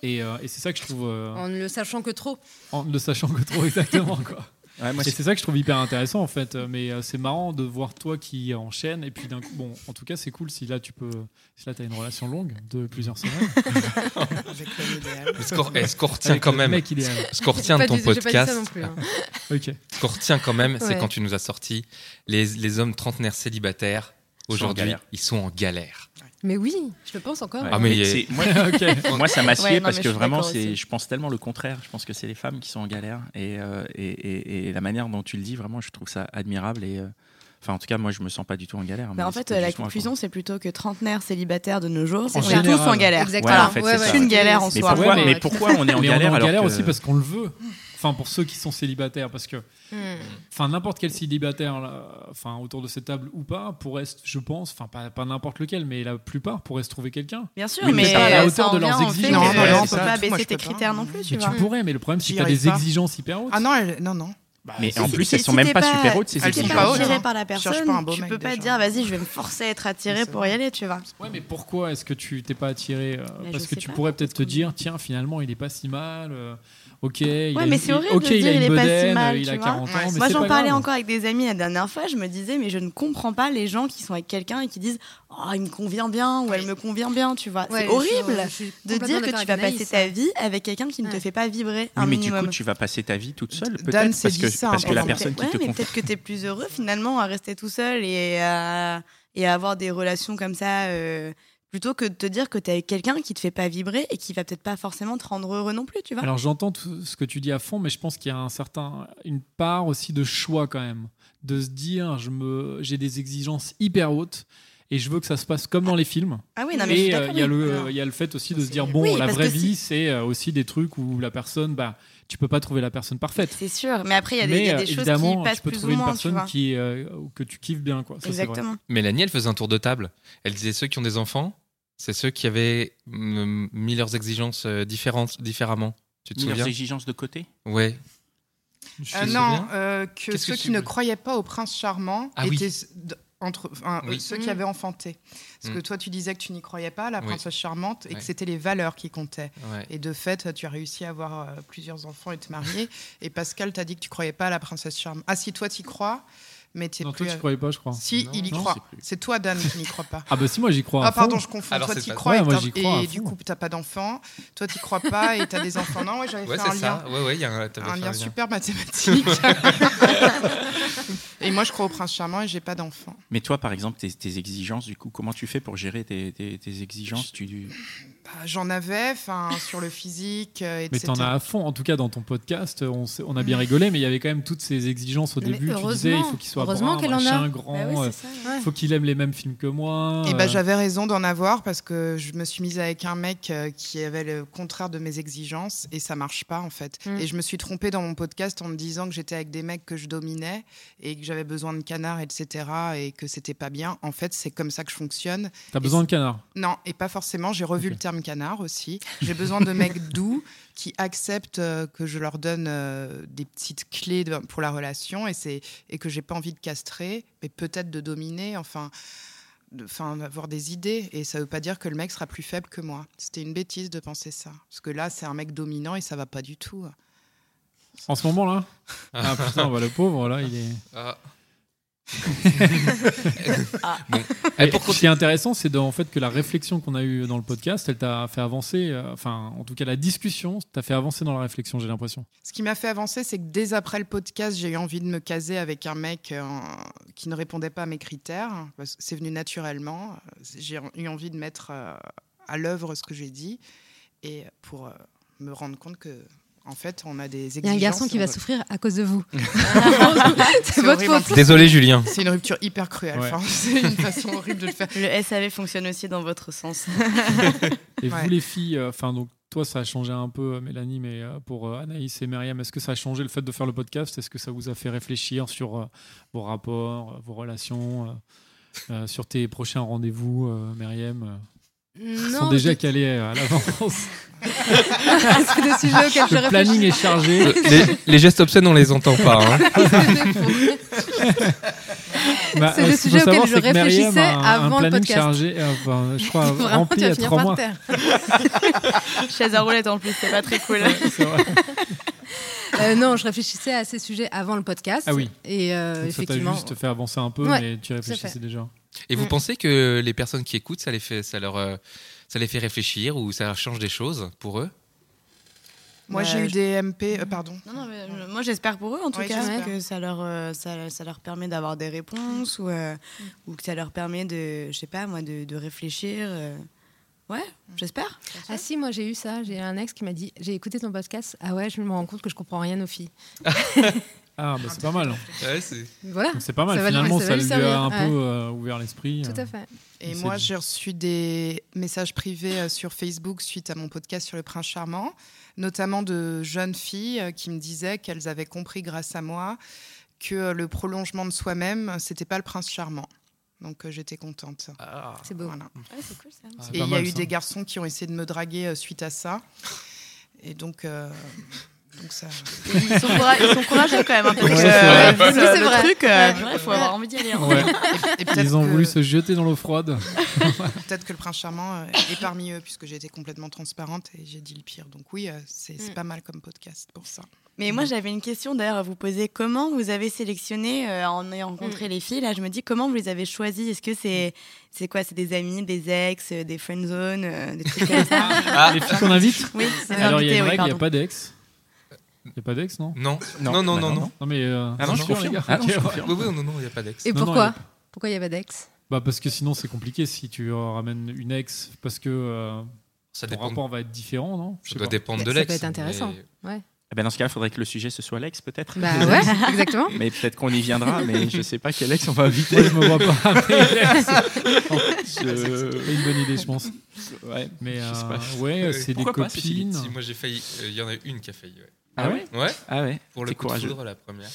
Et, euh, et c'est ça que je trouve, euh, en ne le sachant que trop. en ne le sachant que trop exactement quoi. Ouais, moi, Et c'est ça que je trouve hyper intéressant en fait. Euh, Mais euh, c'est marrant de voir toi qui enchaîne. Et puis d'un coup, bon, en tout cas, c'est cool si là tu peux. Si là tu as une relation longue de plusieurs semaines. Avec. Ce qu'on retient quand même, ce qu'on retient de ton podcast, ça non plus, hein. Ok. ce qu'on retient quand même, c'est Ouais. quand tu nous as sorti les, les hommes trentenaires célibataires. Aujourd'hui, ils sont en galère. Mais oui, je le pense encore. Ouais, Ah, mais moi, ça m'a scié Ouais, parce que vraiment, c'est, je pense tellement le contraire. Je pense que c'est les femmes qui sont en galère et, euh, et, et- et la manière dont tu le dis, vraiment, je trouve ça admirable et. euh, Enfin, en tout cas, moi, je me sens pas du tout en galère. Mais mais en fait, la conclusion, c'est plutôt que trentenaire célibataire de nos jours, on est général. tous en galère. Exactement. Ouais, en fait, Ouais, c'est une galère en soi. mais pourquoi on est en galère on est en galère aussi parce qu'on le veut. Enfin, pour ceux qui sont célibataires, parce que, Hmm. enfin, n'importe quel célibataire, là, enfin, autour de cette table ou pas, pourrait, se- je pense, enfin, pas, pas n'importe lequel, mais la plupart pourraient se trouver quelqu'un. Bien sûr, Oui, mais mais pas à la hauteur de leurs vient au fait exigences. que, Non, euh, non, on peut ça. pas Moi, baisser je tes peux pas. critères non plus, tu Mais tu vois. pourrais, mais le problème, c'est J'y que tu as des arrive pas. exigences hyper hautes. Ah non, elle- non, non. Mais Si- en plus, si- elles sont si même t'es pas super hautes, ces elles Si t'es exigences. attiré hein. par la Cherche personne, pas un beau tu mec, peux pas déjà. dire vas-y, je vais me forcer à être attiré C'est pour y aller, tu vois. Ouais, mais pourquoi est-ce que tu t'es pas attiré euh, je Parce que sais tu pas. pourrais peut-être te dire, tiens, finalement, il est pas si mal. euh, ok, il a mais c'est horrible de se il a dire, il est pas si mal, il a tu vois. 40 ans, Ouais, mais Moi, j'en parlais grave. encore avec des amis la dernière fois. Je me disais, mais je ne comprends pas les gens qui sont avec quelqu'un et qui disent Oh, il me convient bien ou elle me convient bien, tu vois. Ouais, c'est horrible je de dire que tu vas passer ta vie avec quelqu'un qui ne te Ouais. fait pas vibrer un mais du coup, tu vas passer ta vie toute seule, peut-être, parce que, ça, parce hein, que la personne qui Ouais, te mais peut-être que tu es plus heureux finalement à rester tout seul et à, et à avoir des relations comme ça euh, plutôt que de te dire que tu es avec quelqu'un qui te fait pas vibrer et qui va peut-être pas forcément te rendre heureux non plus, tu vois. Alors j'entends tout ce que tu dis à fond, mais je pense qu'il y a un certain, une part aussi de choix quand même, de se dire je me, j'ai des exigences hyper hautes et je veux que ça se passe comme dans les films. ah oui, non, mais et euh, il y le, Alors, il y a le fait aussi de se dire bon, Oui, la vraie vie, si- c'est euh, aussi des trucs où la personne, bah, tu peux pas trouver la personne parfaite. C'est sûr, mais après il y a des, il y mais a euh, des choses évidemment, qui passent tu peux plus trouver ou une moins, personne vois. qui, euh, que tu kiffes bien, quoi. Ça, c'est vrai. Exactement. Mélanie, elle faisait un tour de table. Elle disait ceux qui ont des enfants, c'est ceux qui avaient mm, mis leurs exigences euh, différentes, différemment. Tu te Mis leurs exigences de côté Ouais. Euh, non, euh, que ceux qui ne croyaient pas au prince charmant Ah étaient entre, enfin, Oui. ceux qui avaient enfanté. Parce que Mm. toi, tu disais que tu n'y croyais pas, la Oui. princesse charmante, et Ouais. que c'était les valeurs qui comptaient. ouais. Et de fait, tu as réussi à avoir euh, plusieurs enfants et te marier. et Pascal t'a dit que tu croyais pas à la princesse charmante. Ah, si toi, tu y crois, mais tu Non, plus. toi, tu euh, croyais pas, je crois. Si, Non, il y non, croit. c'est toi, Dan, qui n'y crois pas. Ah bah si, moi j'y crois. Ah pardon, je confonds. Alors, toi, tu crois Ouais, et, moi, j'y crois et du coup, t'as pas d'enfants. Toi, tu crois pas et t'as des enfants. Non, ouais, j'avais Ouais, fait un c'est lien. ça. Ouais, ouais, il y a un, lien un super mathématique. et moi, je crois au prince charmant et j'ai pas d'enfants. Mais toi, par exemple, tes, tes exigences, du coup, comment tu fais pour gérer tes, tes- tes exigences? Tu... Bah, J'en avais, enfin, sur le physique, euh, Mais etc. t'en as à fond, en tout cas dans ton podcast, on, s'est- on a bien rigolé, mais il y avait quand même toutes ces exigences au Mais début. Tu disais, il heureusement, faut qu'il soit brun, qu'elle en a. machin, grand, Bah oui, euh, ça. Ouais. faut qu'il aime les mêmes films que moi. Et bah, euh, j'avais raison d'en avoir parce que je me suis mise avec un mec euh, qui avait le contraire de mes exigences et ça marche pas en fait. Mm. Et je me suis trompée dans mon podcast en me disant que j'étais avec des mecs que je dominais et que j'avais besoin de canards, etc. et que c'était pas bien. En fait, c'est comme ça que je fonctionne. T'as besoin de canard. Non, et pas forcément. J'ai revu le terme canard aussi. J'ai besoin de mecs doux qui acceptent euh, que je leur donne euh, des petites clés de- pour la relation et, c'est, et que j'ai pas envie de castrer, mais peut-être de dominer, enfin, de- enfin, d'avoir des idées. Et ça veut pas dire que le mec sera plus faible que moi. C'était une bêtise de penser ça. Parce que là, c'est un mec dominant et ça va pas du tout. En ce moment là Ah putain, bah, le pauvre là, il est. Ah. Et ce qui est intéressant, c'est en fait que la réflexion qu'on a eue dans le podcast, elle t'a fait avancer. euh, enfin, en tout cas, la discussion t'a fait avancer dans la réflexion. J'ai l'impression. Ce qui m'a fait avancer, c'est que dès après le podcast, j'ai eu envie de me caser avec un mec euh, qui ne répondait pas à mes critères. C'est venu naturellement. J'ai eu envie de mettre euh, à l'œuvre ce que j'ai dit et pour euh, me rendre compte que, en fait, on a des exigences. Il y a un garçon qui va souffrir à cause de vous. C'est c'est votre faute. Désolé, Julien. C'est une rupture hyper cruelle. Ouais. Enfin, c'est une façon horrible de le faire. Le SAV fonctionne aussi dans votre sens. Et Ouais. vous les filles, euh, enfin donc toi ça a changé un peu, euh, Mélanie, mais euh, pour euh, Anaïs et Myriam, est-ce que ça a changé le fait de faire le podcast? Est-ce que ça vous a fait réfléchir sur euh, vos rapports, euh, vos relations, euh, euh, sur tes prochains rendez-vous, euh, Myriam Ils sont Non, déjà je- calés euh, à l'avance. c'est des sujets auxquels je le planning réfléchis. est chargé. les, les gestes obscènes, on les entend pas. hein. Bah, C'est faut savoir, auxquels je réfléchissais a un, un avant le planning podcast. chargé, euh, enfin, je crois, Vraiment, tu rempli vas à finir trois par mois. terre. Chaise à roulette en plus, c'est pas très cool. C'est vrai. Euh, non, je réfléchissais à ces sujets avant le podcast. Ah oui. Et euh, Donc, ça t'a effectivement. juste fait avancer un peu, Ouais, mais tu réfléchissais déjà. Et vous Mm. pensez que les personnes qui écoutent, ça les fait, ça leur, euh, ça les fait réfléchir ou ça leur change des choses pour eux? Moi, Bah, j'ai eu des MP. euh, pardon. Non, non, mais, moi j'espère pour eux en tout Ouais, cas j'espère. que ça leur, euh, ça, ça leur permet d'avoir des réponses ou, euh, ou que ça leur permet de, je sais pas moi, de, de réfléchir. euh. Ouais, j'espère. Ah si, moi j'ai eu ça. J'ai un ex qui m'a dit J'ai écouté ton podcast. Ah ouais, je me rends compte que je comprends rien aux filles. Ah, bah c'est pas mal. Ouais, c'est. Voilà. Donc, C'est pas mal. Ça Finalement, ça lui a un ouais. peu euh, ouvert l'esprit. Tout euh. à fait. Et moi, j'ai reçu des messages privés euh, sur Facebook suite à mon podcast sur le prince charmant, notamment de jeunes filles euh, qui me disaient qu'elles avaient compris grâce à moi que euh, le prolongement de soi-même, c'était pas le prince charmant. Donc euh, j'étais contente. C'est beau. Voilà. Ouais, c'est cool ça. C'est Et il y a mal, eu ça. des garçons qui ont essayé de me draguer euh, suite à ça. Et donc, euh, donc ça. Ils sont, coura- ils sont courageux quand même. Hein, parce Ouais, que, c'est euh, vrai. le, c'est le vrai. truc, euh, Ouais. il faut avoir envie d'y aller. hein. Ouais. Et Ils ont que- voulu se jeter dans l'eau froide. Peut-être que le prince charmant euh, est parmi eux, puisque j'ai été complètement transparente et j'ai dit le pire. Donc oui, euh, c'est Mm. pas mal comme podcast pour ça. Mais moi, j'avais une question d'ailleurs à vous poser. Comment vous avez sélectionné euh, en ayant rencontré les filles Là, je me dis comment vous les avez choisies? Est-ce que c'est c'est quoi? C'est des amis, des ex, des friend zones, euh, des trucs comme ça? Les filles qu'on invite? Oui, c'est Alors, il y a une règle, il n'y a pas d'ex. Il n'y a pas d'ex, non? Non. Non. Non, non, Bah non, non, non. non. Mais. euh, Ah non, je sûr, confirme. les gars. Ah non, je Ok, confirme. Oui, oui, non, non, il n'y a pas d'ex. Et Non, non, pourquoi il y a- Pourquoi avait d'ex? Bah, parce que sinon, c'est compliqué si tu euh, ramènes une ex. Parce que euh, Ça ton dépend. rapport va être différent, non? Ça doit pas. dépendre de Ça l'ex. peut être intéressant. mais- Ouais. Eh ben, dans ce cas, il faudrait que le sujet ce soit l'ex, peut-être. Bah ouais, exactement. Mais peut-être qu'on y viendra, mais je sais pas quel ex on va inviter. Je me vois pas. Je- C'est une bonne idée, je pense. Ouais. Mais Je sais euh, pas. ouais, c'est des Pourquoi pas, copines. Si, moi j'ai failli. euh, Il y en a une qui a failli. Ouais. Ah ouais Ouais, Ah ouais. pour le coup de courageux. foudre, la première.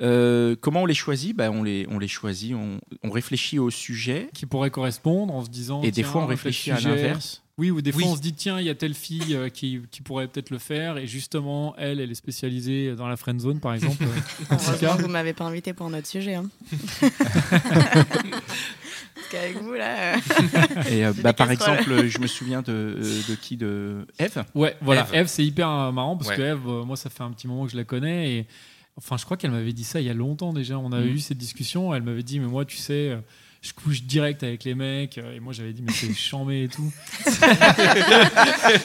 Euh, comment on les choisit? Bah, on, les, on les choisit, on, on réfléchit au sujet. qui pourraient correspondre en se disant. Et des fois, on réfléchit à l'inverse. Oui, ou des fois Oui. on se dit tiens, il y a telle fille euh, qui, qui pourrait peut-être le faire, et justement, elle, elle est spécialisée dans la friend zone, par exemple. euh, en Heureusement vous m'avez pas invité pour un autre sujet. Hein. Qu'avec vous, là. euh, Et euh, bah, par exemple, je me souviens de, euh, de qui De Eve? Ouais, voilà. Eve. Eve, c'est hyper euh, marrant parce Ouais. que Eve, euh, moi, ça fait un petit moment que je la connais et enfin, je crois qu'elle m'avait dit ça il y a longtemps déjà. On avait Mhm. eu cette discussion. Elle m'avait dit, mais moi, tu sais, euh, je couche direct avec les mecs. euh, Et moi, j'avais dit, mais c'est chambé et tout.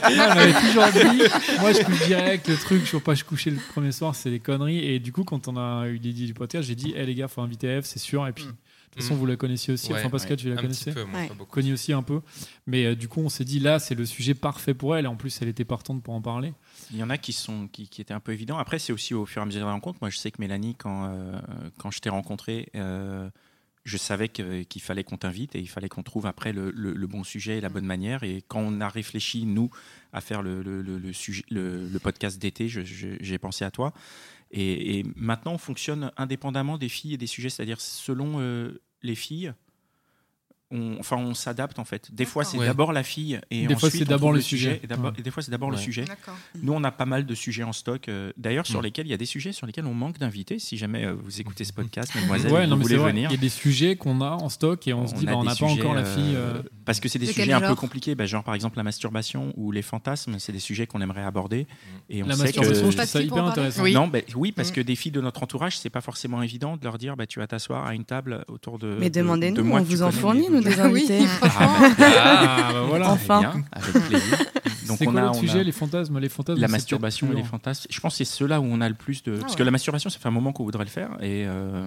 elle m'avait toujours dit, moi, je couche direct. Le truc, je ne pas je coucher le premier soir, c'est des conneries. Et du coup, quand on a eu l'idée du podcast, j'ai dit, hé les gars, faut inviter Eve, c'est sûr. Et puis, de toute façon, vous la connaissiez aussi. Ouais, enfin, Pascal, tu la Un connaissais petit peu, moi, Ouais. pas beaucoup. Aussi un peu. Mais euh, du coup, on s'est dit, là, c'est le sujet parfait pour elle. Et en plus, elle était partante pour en parler. Il y en a qui, sont, qui, qui étaient un peu évidents. Après, c'est aussi au fur et à mesure de la rencontre. Moi, je sais que Mélanie, quand, euh, quand je t'ai rencontré, euh, je savais qu'il fallait qu'on t'invite et il fallait qu'on trouve après le, le- le bon sujet et la bonne manière. Et quand on a réfléchi, nous, à faire le, le- le- le sujet, le, le podcast d'été, j'ai pensé à toi. Et, maintenant, on fonctionne indépendamment des filles et des sujets, c'est-à-dire selon euh, les filles. On, enfin, on s'adapte en fait. Des fois, c'est Ouais. d'abord la fille et Des fois, ensuite, c'est on d'abord le sujet. Et, d'abord- Ouais. et des fois, c'est d'abord le sujet. D'accord. Nous, on a pas mal de sujets en stock. euh, D'ailleurs, sur Mm. lesquels il y a des sujets sur lesquels on manque d'invités. Si jamais euh, vous écoutez ce podcast, mademoiselle, Ouais, et non, vous mais c'est voulez venir. Il y a des sujets qu'on a en stock et on, se dit, bah, on n'a pas encore la euh, fille. euh, Parce que c'est des De sujets un peu genre compliqués, bah, genre par exemple la masturbation ou les fantasmes, c'est des sujets qu'on aimerait aborder. Et on La sait masturbation, que... fille hyper intéressant. Oui. Non, bah, oui, parce Mm. que des filles de notre entourage, c'est pas forcément évident de leur dire tu vas t'asseoir à une table autour de. Mais de- de demandez-nous, on vous en fournit, invités. Oui, franchement. Ah, bah voilà. Enfin. Très bien, avec plaisir. Donc C'est on quoi a, l'autre on sujet a Les fantasmes Les fantasmes la masturbation et les fantasmes. Je pense que c'est ceux-là où on a le plus de. Parce que la masturbation, ça fait un moment qu'on voudrait le faire et euh,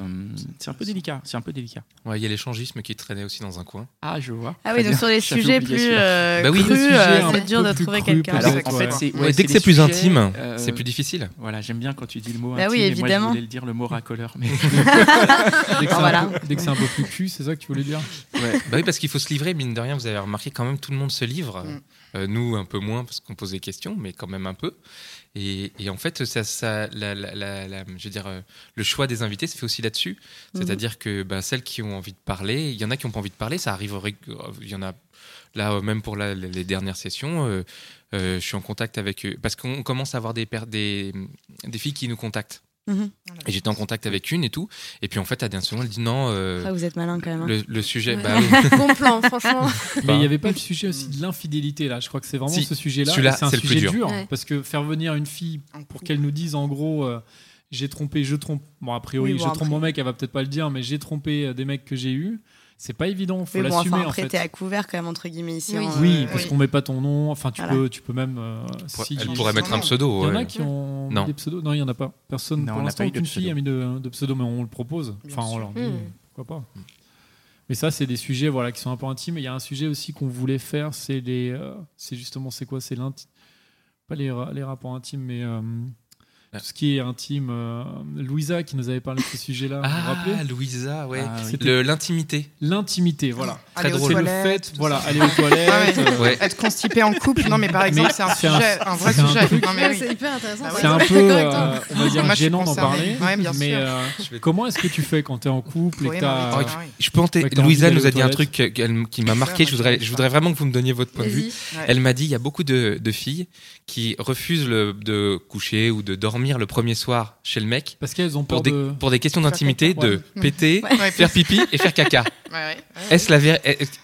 c'est un peu délicat. C'est un peu délicat. Ouais, il y a l'échangisme qui traînait aussi dans un coin. Ah, je vois. Ah oui, donc sur les sujets plus euh, Bah oui. crus, euh, c'est dur de trouver quelqu'un. En fait, dès que c'est plus intime, c'est plus difficile. Voilà, j'aime bien quand tu dis le mot Bah intime. oui, évidemment. Je voulais le dire le mot racoleur. Mais... Dès que c'est un peu- plus cul, c'est ça que tu voulais dire? Bah oui, parce qu'il faut se livrer, mine de rien, vous avez remarqué quand même, tout le monde se livre. Euh, nous, un peu moins, parce qu'on pose des questions, mais quand même un peu. Et, et en fait, ça, ça, la, la- la- la- je veux dire, euh, le choix des invités se fait aussi là-dessus. C'est-à-dire que bah, celles qui ont envie de parler, il y en a qui n'ont pas envie de parler, ça arrive, il y en a là, même pour la- les dernières sessions, euh, euh, je suis en contact avec eux, parce qu'on commence à avoir des, per- des, des filles qui nous contactent. Mhm. Et j'étais en contact avec une et tout. Et puis en fait, à seconde, elle dit non, euh, Ah, vous êtes malin quand même. hein. le, le sujet, Ouais. bah oui. Bon plan, franchement. Mais il n'y avait pas le sujet aussi de l'infidélité là. Je crois que c'est vraiment Si, ce sujet-là. celui-là, C'est un le plus sujet dur. dur Ouais. parce que faire venir une fille pour qu'elle nous dise en gros euh, j'ai trompé, je trompe. Bon a priori Oui, bon, je trompe après- mon mec, elle va peut-être pas le dire, mais j'ai trompé euh, des mecs que j'ai eu. C'est pas évident, faut Mais bon, l'assumer enfin, en après, fait. t'es à couvert quand même, entre guillemets, ici. Oui. hein, Oui, euh, parce oui. qu'on met pas ton nom. Enfin, tu Voilà. peux, tu peux même. euh, Pour- si- elle pourrait mettre un pseudo. Il y en a ouais. qui ont. Non. des pseudos. Non, il y en a pas. Personne Non, on pour l'instant, aucune fille a mis de, de pseudo, mais on le propose. Bien Enfin, on leur dit Mm. pourquoi pas. Mais ça, c'est des sujets voilà qui sont un peu intimes. Et il y a un sujet aussi qu'on voulait faire, c'est les, euh, c'est justement, c'est quoi, c'est l'inti- pas les, ra- les rapports intimes, mais euh. Tout ce qui est intime. euh, Louisa qui nous avait parlé de ce sujet-là. vous vous Ah, rappelez Louisa, ouais. Ah, oui. L'intimité. l'intimité, voilà. Très Aller aux drôle. C'est le toilettes, fait, voilà, ça. aller aux toilettes. Ah ouais. euh, Ouais. Être constipé en couple, non mais par exemple, Mais c'est un c'est un- sujet, un, vrai c'est un sujet. truc- Non mais oui. C'est hyper intéressant. Ah. C'est un peu, euh, on va dire, Moi, gênant d'en parler. Ouais, bien mais sûr. euh, comment est-ce que tu fais quand tu es en couple et t'as- Ah. Je Louisa nous a dit un truc qu'elle- qui m'a marqué. Je voudrais, je voudrais vraiment que vous me donniez votre point de vue. Elle m'a dit il y a beaucoup de, filles qui refusent de coucher ou de dormir le premier soir chez le mec Parce qu'elles ont peur pour des, de. pour des questions d'intimité, de ouais. péter, Ouais, faire pipi et faire caca. Ouais, ouais. Est-ce la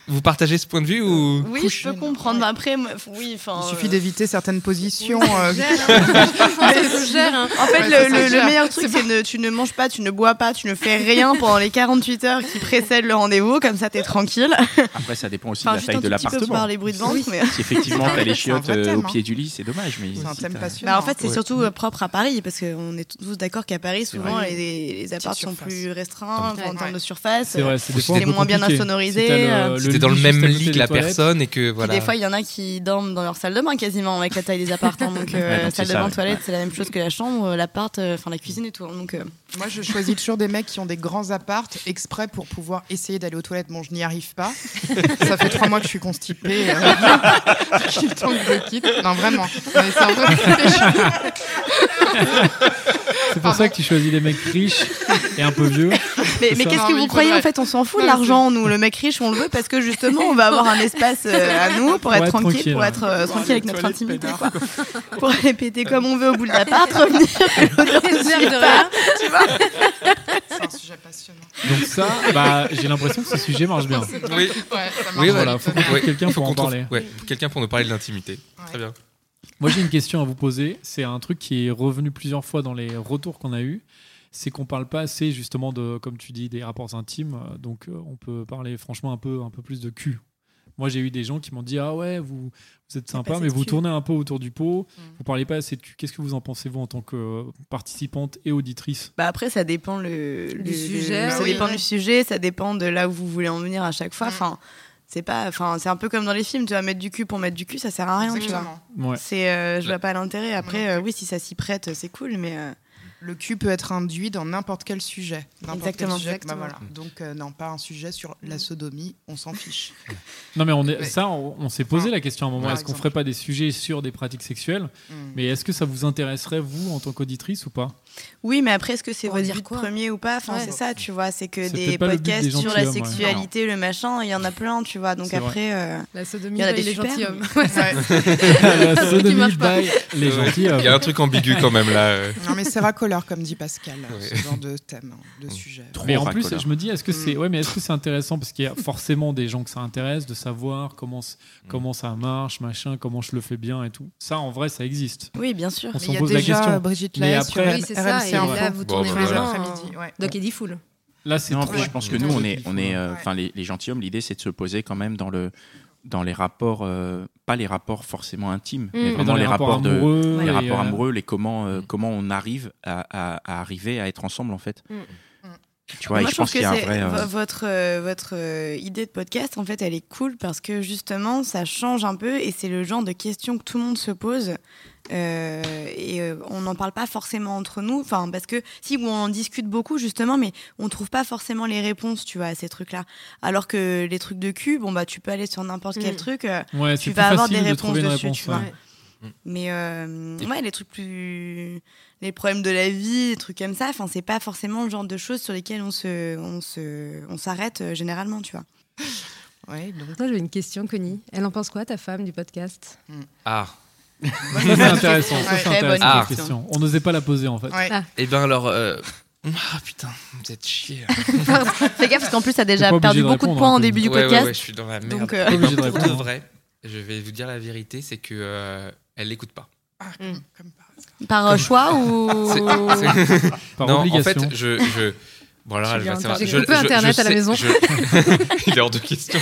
Vous partagez ce point de vue ou Oui, Couche, je peux comprendre. Après, moi, oui, enfin. Il suffit euh, d'éviter certaines positions. euh, hein. Gère. hein. En fait, Ouais, le, meilleur truc, c'est ne, tu ne manges pas, tu ne bois pas, tu ne fais rien pendant les 48 heures qui précèdent le rendez-vous, comme ça t'es tranquille. Après, ça dépend aussi Enfin, de la taille de l'appartement. par les bruits de ventre, mais. Si effectivement t'as les chiottes euh, au hein. pied du lit, c'est dommage. Mais C'est un si thème t'as- passionnant. Bah, en fait, c'est surtout euh, propre à Paris, parce qu'on est tous d'accord qu'à Paris, souvent, les, les apparts sont plus restreints en termes de surface. C'est vrai, c'est des Moins bien insonorisé, le- euh, le c'était dans le même lit que la personne et que Puis voilà. des fois, il y en a qui dorment dans leur salle de bain quasiment avec la taille des appartements. Donc, euh, Ouais, donc salle de ça, bain, ouais. toilette, c'est la même chose que la chambre, euh, l'appart, euh, enfin la cuisine et tout. Donc, euh, Moi, je choisis toujours des mecs qui ont des grands appartes exprès pour pouvoir essayer d'aller aux toilettes. Bon, je n'y arrive pas. Ça fait trois mois que je suis constipée. Euh... Qu'il temps que je le quitte. Non, vraiment. C'est un vrai C'est pour ça que tu choisis des mecs riches et un peu vieux. Mais, qu'est-ce que vous croyez En fait, on s'en fout de mais l'argent, nous. Le mec riche, on le veut parce que justement, on va avoir un espace euh, à nous pour être être tranquille, tranquille, pour être euh, tranquille avec notre intimité. Quoi. pour aller péter comme on veut au bout de l'appart, revenir. C'est un suger passionnant. Donc ça, bah, j'ai l'impression que ce sujet marche bien. Oui, Ouais, ça marche. oui, Voilà, faut qu'on trouve Ouais, quelqu'un pour en parler. quelqu'un pour nous parler de l'intimité. Très bien. Moi, j'ai une question à vous poser. C'est un truc qui est revenu plusieurs fois dans les retours qu'on a eus. C'est qu'on parle pas assez justement de, comme tu dis, des rapports intimes. Donc, euh, on peut parler franchement un peu, un peu plus de cul. Moi, j'ai eu des gens qui m'ont dit ah ouais, vous, vous êtes sympa, mais vous cul. tournez un peu autour du pot. Mm. Vous parlez pas assez de cul. Qu'est-ce que vous en pensez vous en tant que euh, participante et auditrice? Bah après, ça dépend le, Du le- sujet, le- ça oui. dépend du sujet, ça dépend de là où vous voulez en venir à chaque fois. Mm. Enfin, c'est pas, enfin, c'est un peu comme dans les films. Tu vas mettre du cul pour mettre du cul, ça sert à rien, tu vois. Exactement. Ouais. C'est, euh, je vois pas l'intérêt. Après, euh, oui, si ça s'y prête, c'est cool, mais. euh, Le cul peut être induit dans n'importe quel sujet. N'importe quel Exactement. sujet. Bah, Exactement. voilà. Donc, euh, non, pas un sujet sur la sodomie, on s'en fiche. Non, mais on est, Mais- ça, on, on s'est posé la question à un moment. Est-ce qu'on ferait pas des sujets sur des pratiques sexuelles? Mm. Mais est-ce que ça vous intéresserait, vous, en tant qu'auditrice ou pas? Oui, mais après, est-ce que c'est votre dire but quoi premier ou pas? Enfin, Ouais. c'est ça, tu vois. C'est que des podcasts des sur la ouais. sexualité, le machin, il y en a plein, tu vois. Donc après, euh, La sodomie, Il y en a des les gentilshommes. La sodomie by les. Il y a un truc ambigu quand même là. euh. Non, mais c'est racoleur, comme dit Pascal, Ouais. ce genre de thème, de Mm. sujet. Mais en racoleur. plus, je me dis, est-ce que c'est, Mm. ouais, mais est-ce que c'est intéressant parce qu'il y a forcément des gens que ça intéresse de savoir comment c- comment ça marche, machin, comment je le fais bien et tout. Ça, en vrai, ça existe. oui, bien sûr. On s'en il y a pose la question. Brigitte Mais après- ça. Et Info. là, vous tournez bah, les vraiment. Ouais. Doc Eddie Full. Là, c'est Non, trop. après, je pense que nous, on est, on est, euh, Ouais. enfin, les, les gentilshommes, l'idée, c'est de se poser quand même dans le, dans les rapports, euh, pas les rapports forcément intimes, mais Mm. Mais vraiment dans les rapports de, amoureux, les et, rapports euh, amoureux, les comment, euh, Mm. comment on arrive à, à- à arriver à être ensemble en fait. Mm. Tu vois, et Moi, je pense y a un c'est vrai. euh, vo- votre euh, votre euh, idée de podcast, en fait, elle est cool parce que justement, ça change un peu et c'est le genre de questions que tout le monde se pose. Euh, et euh, on n'en parle pas forcément entre nous, enfin parce que si on en discute beaucoup justement, mais on trouve pas forcément les réponses, tu vois, à ces trucs-là. Alors que les trucs de cul, bon bah tu peux aller sur n'importe quel Mm. truc, Ouais, tu vas avoir des réponses dessus, réponse. tu vois. ouais. Ouais. mais euh, ouais, les trucs plus, les problèmes de la vie, des trucs comme ça, enfin c'est pas forcément le genre de choses sur lesquelles on se, on se, on s'arrête euh, généralement, tu vois. Ouais, donc, Moi, j'avais une question, Connie. Elle en pense quoi, ta femme, du podcast? Ah. Ça, c'est intéressant. Ça, Ouais. c'est intéressant question. On n'osait pas la poser en fait. ouais. Et ben alors. euh, Ah putain, vous êtes chier. Fais gaffe parce qu'en plus, t'as T'es déjà perdu de beaucoup de points hein, en début du podcast. ouais, ouais, je suis dans la merde. Donc, euh, Eh de pour de répondre. vrai, je vais vous dire la vérité, c'est que euh, elle l'écoute pas. Ah, Mm. comme, comme par. Par euh, choix ou C'est- c'est- Par non, obligation. en fait, je. je... Bon, alors, Je Je- coupé je- Internet je à la sais- maison. je- Il est hors de question.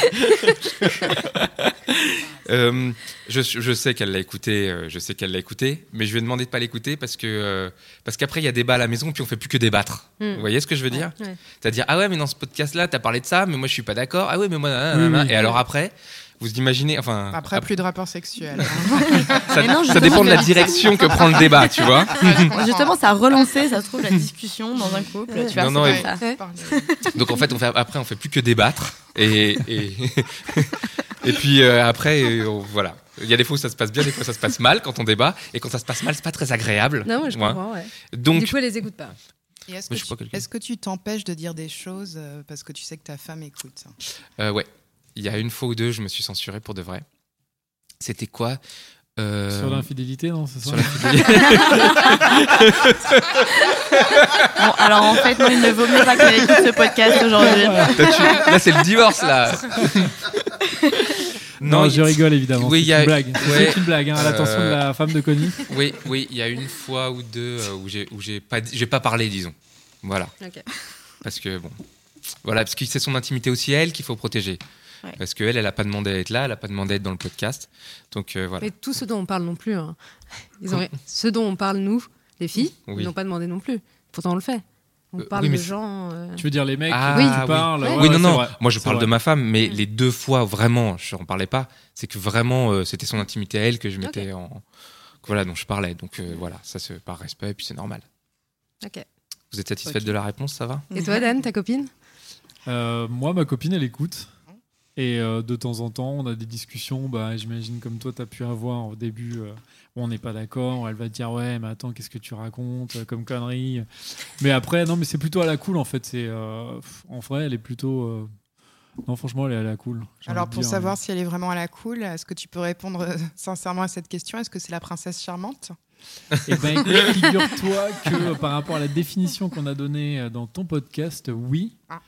Euh, je, je sais qu'elle l'a écouté, euh, je sais qu'elle l'a écouté, mais je lui ai demandé de pas l'écouter parce que euh, parce qu'après il y a débat à la maison puis on fait plus que débattre. Mm. Vous voyez ce que je veux dire? Ouais. C'est-à-dire ah ouais mais dans ce podcast là t'as parlé de ça mais moi je suis pas d'accord ah ouais mais moi nanana, Oui, oui. et alors après? Vous imaginez enfin Après, plus de rapports sexuels. ça, non, ça dépend de la direction que prend le débat tu vois Justement, ça a relancé, ça se trouve, la discussion dans un couple. Tu vois, Non, non, et- ça. donc en fait on fait après on fait plus que débattre et et, et puis euh, après euh, on- voilà il y a des fois où ça se passe bien des fois ça se passe mal quand on débat et quand ça se passe mal c'est pas très agréable Non, moi, je Ouais. comprends, ouais. donc Du coup, elle les écoute pas. Que, tu, est-ce que tu t'empêches de dire des choses euh, parce que tu sais que ta femme écoute? Euh, ouais. Il y a une fois ou deux, je me suis censuré pour de vrai. C'était quoi Euh, Sur l'infidélité, non ça sur la fidélité. Bon, alors en fait, moi, il ne vaut mieux pas qu'elle écoute ce podcast aujourd'hui. Là, tu- là, c'est le divorce, là. Non, je rigole évidemment. Oui, c'est il y a- une blague. ouais. C'est une blague, hein, à l'attention de Euh, la femme de Connie. Oui, oui, il y a une fois ou deux euh, où j'ai où j'ai pas dit- j'ai pas parlé, disons. Voilà, Ok. parce que bon, voilà, parce que c'est son intimité aussi elle qu'il faut protéger. Ouais. Parce que elle, elle a pas demandé à être là, elle a pas demandé à être dans le podcast. Donc euh, voilà. Mais tout ce dont on parle non plus. hein. Ils ont... Ce dont on parle, nous, les filles, Oui. ils n'ont pas demandé non plus. Pourtant, on le fait. On Euh, parle oui, mais de gens. euh, Tu veux dire les mecs Ah, qui oui. tu parles Ouais. ouais, oui, ouais, non, non. vrai. Moi, je parle vrai. de ma femme, mais les deux fois vraiment, je n'en parlais pas. C'est que vraiment, euh, c'était son intimité à elle que je mettais en. Voilà, dont je parlais. Donc euh, voilà, ça c'est par respect, et puis c'est normal. Ok. Vous êtes satisfaite de la réponse, ça va? Et toi, Dan, ta copine? Euh, moi, ma copine, elle écoute. Et euh, de temps en temps, on a des discussions, bah, j'imagine comme toi, tu as pu avoir au début, euh, où on n'est pas d'accord, elle va te dire ouais, mais attends, qu'est-ce que tu racontes euh, comme connerie. Mais après, non, mais c'est plutôt à la cool en fait. C'est euh, En vrai, elle est plutôt. Non, franchement, elle est à la cool. Alors pour dire. savoir si elle est vraiment à la cool, est-ce que tu peux répondre sincèrement à cette question? Est-ce que c'est la princesse charmante? Eh ben, figure-toi que par rapport à la définition qu'on a donnée dans ton podcast, oui. Ah.